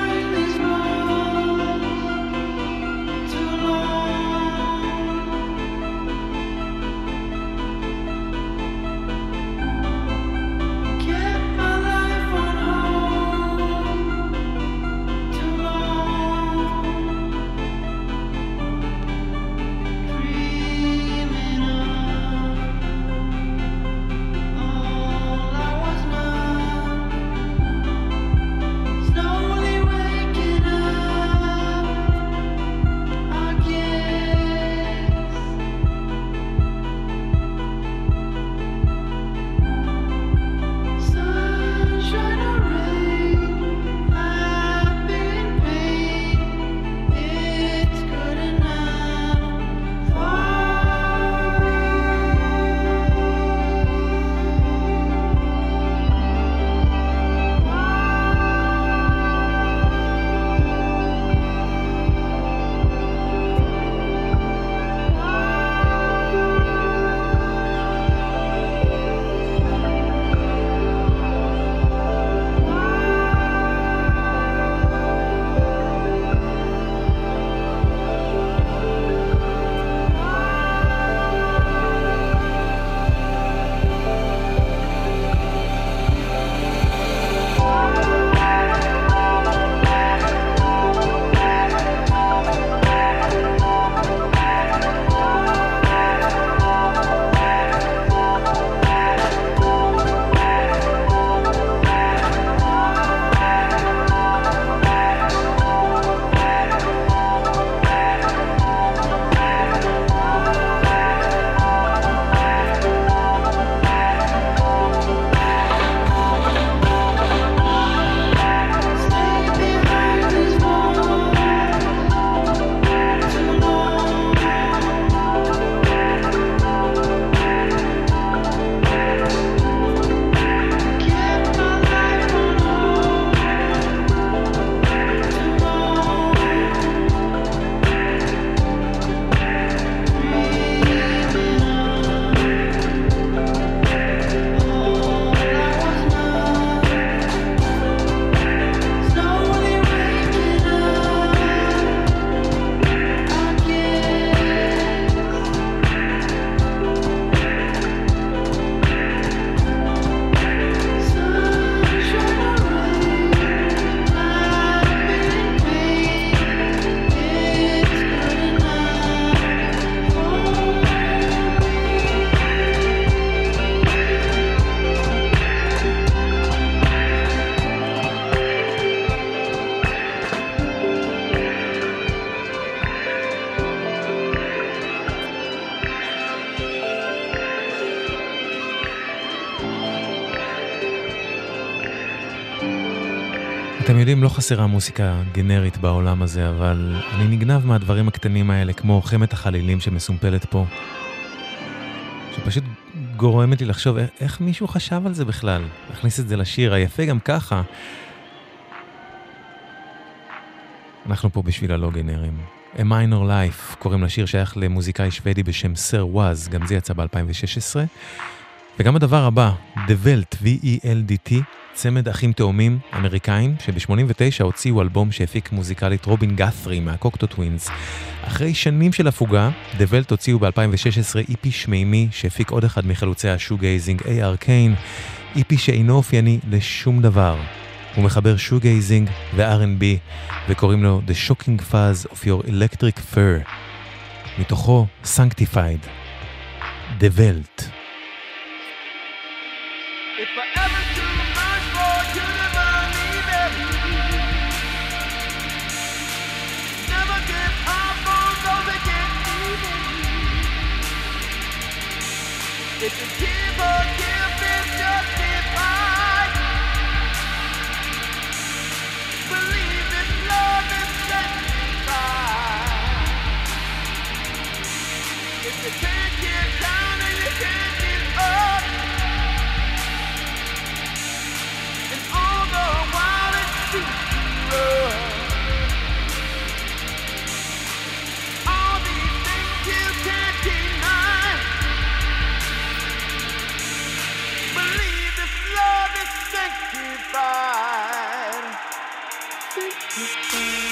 חסרה מוזיקה גנרית בעולם הזה, אבל אני נגנב מהדברים הקטנים האלה, כמו חמת החלילים שמסומפלת פה, שפשוט גורמת לי לחשוב איך, איך מישהו חשב על זה בכלל, להכניס את זה לשיר, היפה גם ככה. אנחנו פה בשביל הלא גנרים. A Minor Life, קוראים לשיר, שייך למוזיקאי שוודי בשם סר ווז, גם זה יצא ב-2016. וגם הדבר הבא, The Veldt, V-E-L-D-T, צמד אחים תאומים אמריקאים, שב-89 הוציאו אלבום שהפיק מוזיקלית רובין גת'רי מהקוקטו טווינס. אחרי שנים של הפוגה, The Veldt הוציאו ב-2016 EP שמימי שהפיק עוד אחד מחלוצי ה shoegazing, A.R. Kane, EP שאינו אופייני לשום דבר. הוא מחבר shoegazing ו-R&B, וקוראים לו The Shocking Fuzz of Your Electric Fur. מתוכו Sanctified. The Welt. If I If you keep or give is justified, believe this love is sanctified. If you can't get down and you can't get up. And all the while it seems to Bye.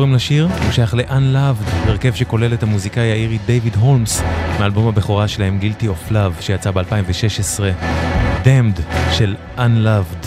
דאמפט קוראים לשיר, הוא שייך ל-Unloved, הרכב שכולל את המוזיקאי האירי דיוויד הולמס, מאלבום הבכורה שלהם Guilty of Love, שיצא ב-2016. דאמפט של Unloved.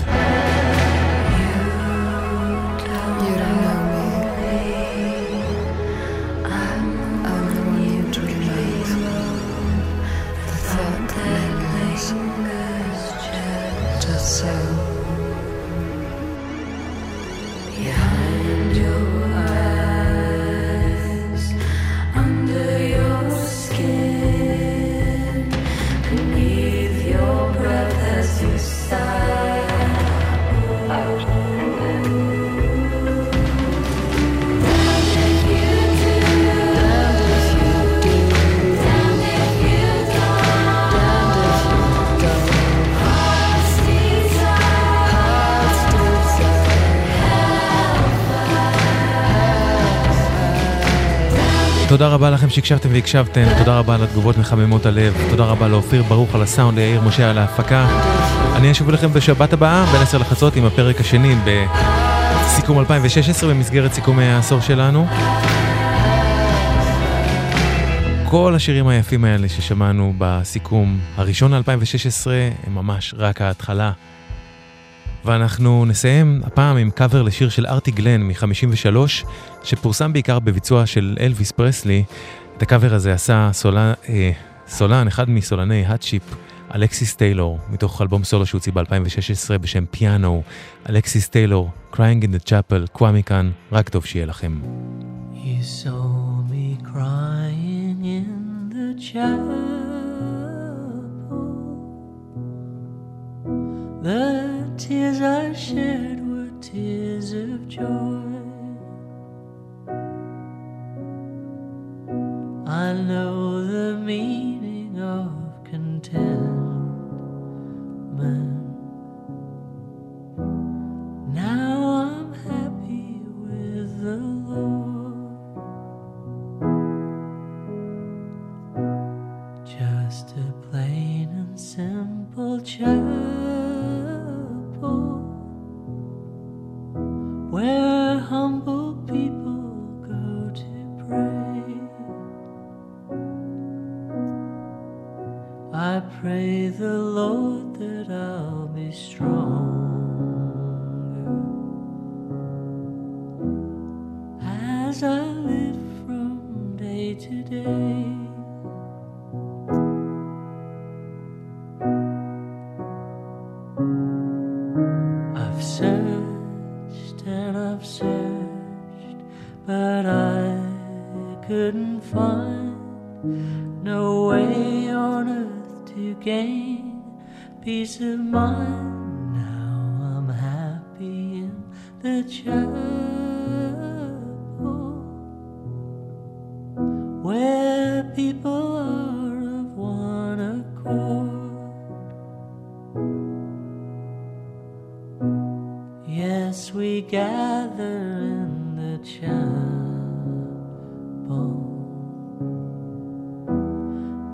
תודה רבה לכם שהקשבתם והקשבתם, תודה רבה על התגובות מחממות הלב, תודה רבה לאופיר ברוך על הסאונד, ליאיר משה על ההפקה. אני אשוב אליכם בשבת הבאה, בין 10 לחצות, עם הפרק השני בסיכום 2016 במסגרת סיכומי העשור שלנו. כל השירים היפים האלה ששמענו בסיכום הראשון ל-2016 הם ממש רק ההתחלה. ואנחנו נסיים הפעם עם קאבר לשיר של ארטי גלן מ-53, שפורסם בעיקר בביצוע של אלוויס פרסלי. את הקאבר הזה עשה סולן, אה, סולן אחד מסולני האטשיפ, אלכסיס טיילור, מתוך אלבום סולו שהוציא ב-2016 בשם פיאנו. אלכסיס טיילור, Crying in the Chapel, קוואמי כאן, רק טוב שיהיה לכם. You saw me crying in the chapel. The tears I shed were tears of joy. I know the meaning of contentment. Where humble people go to pray. I pray the Lord that I'll be stronger as I live from day to day. Find no way on earth to gain peace of mind. Now I'm happy in the chapel where people are of one accord. Yes, we gather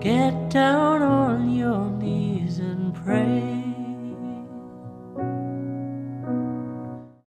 Get down on your knees and pray.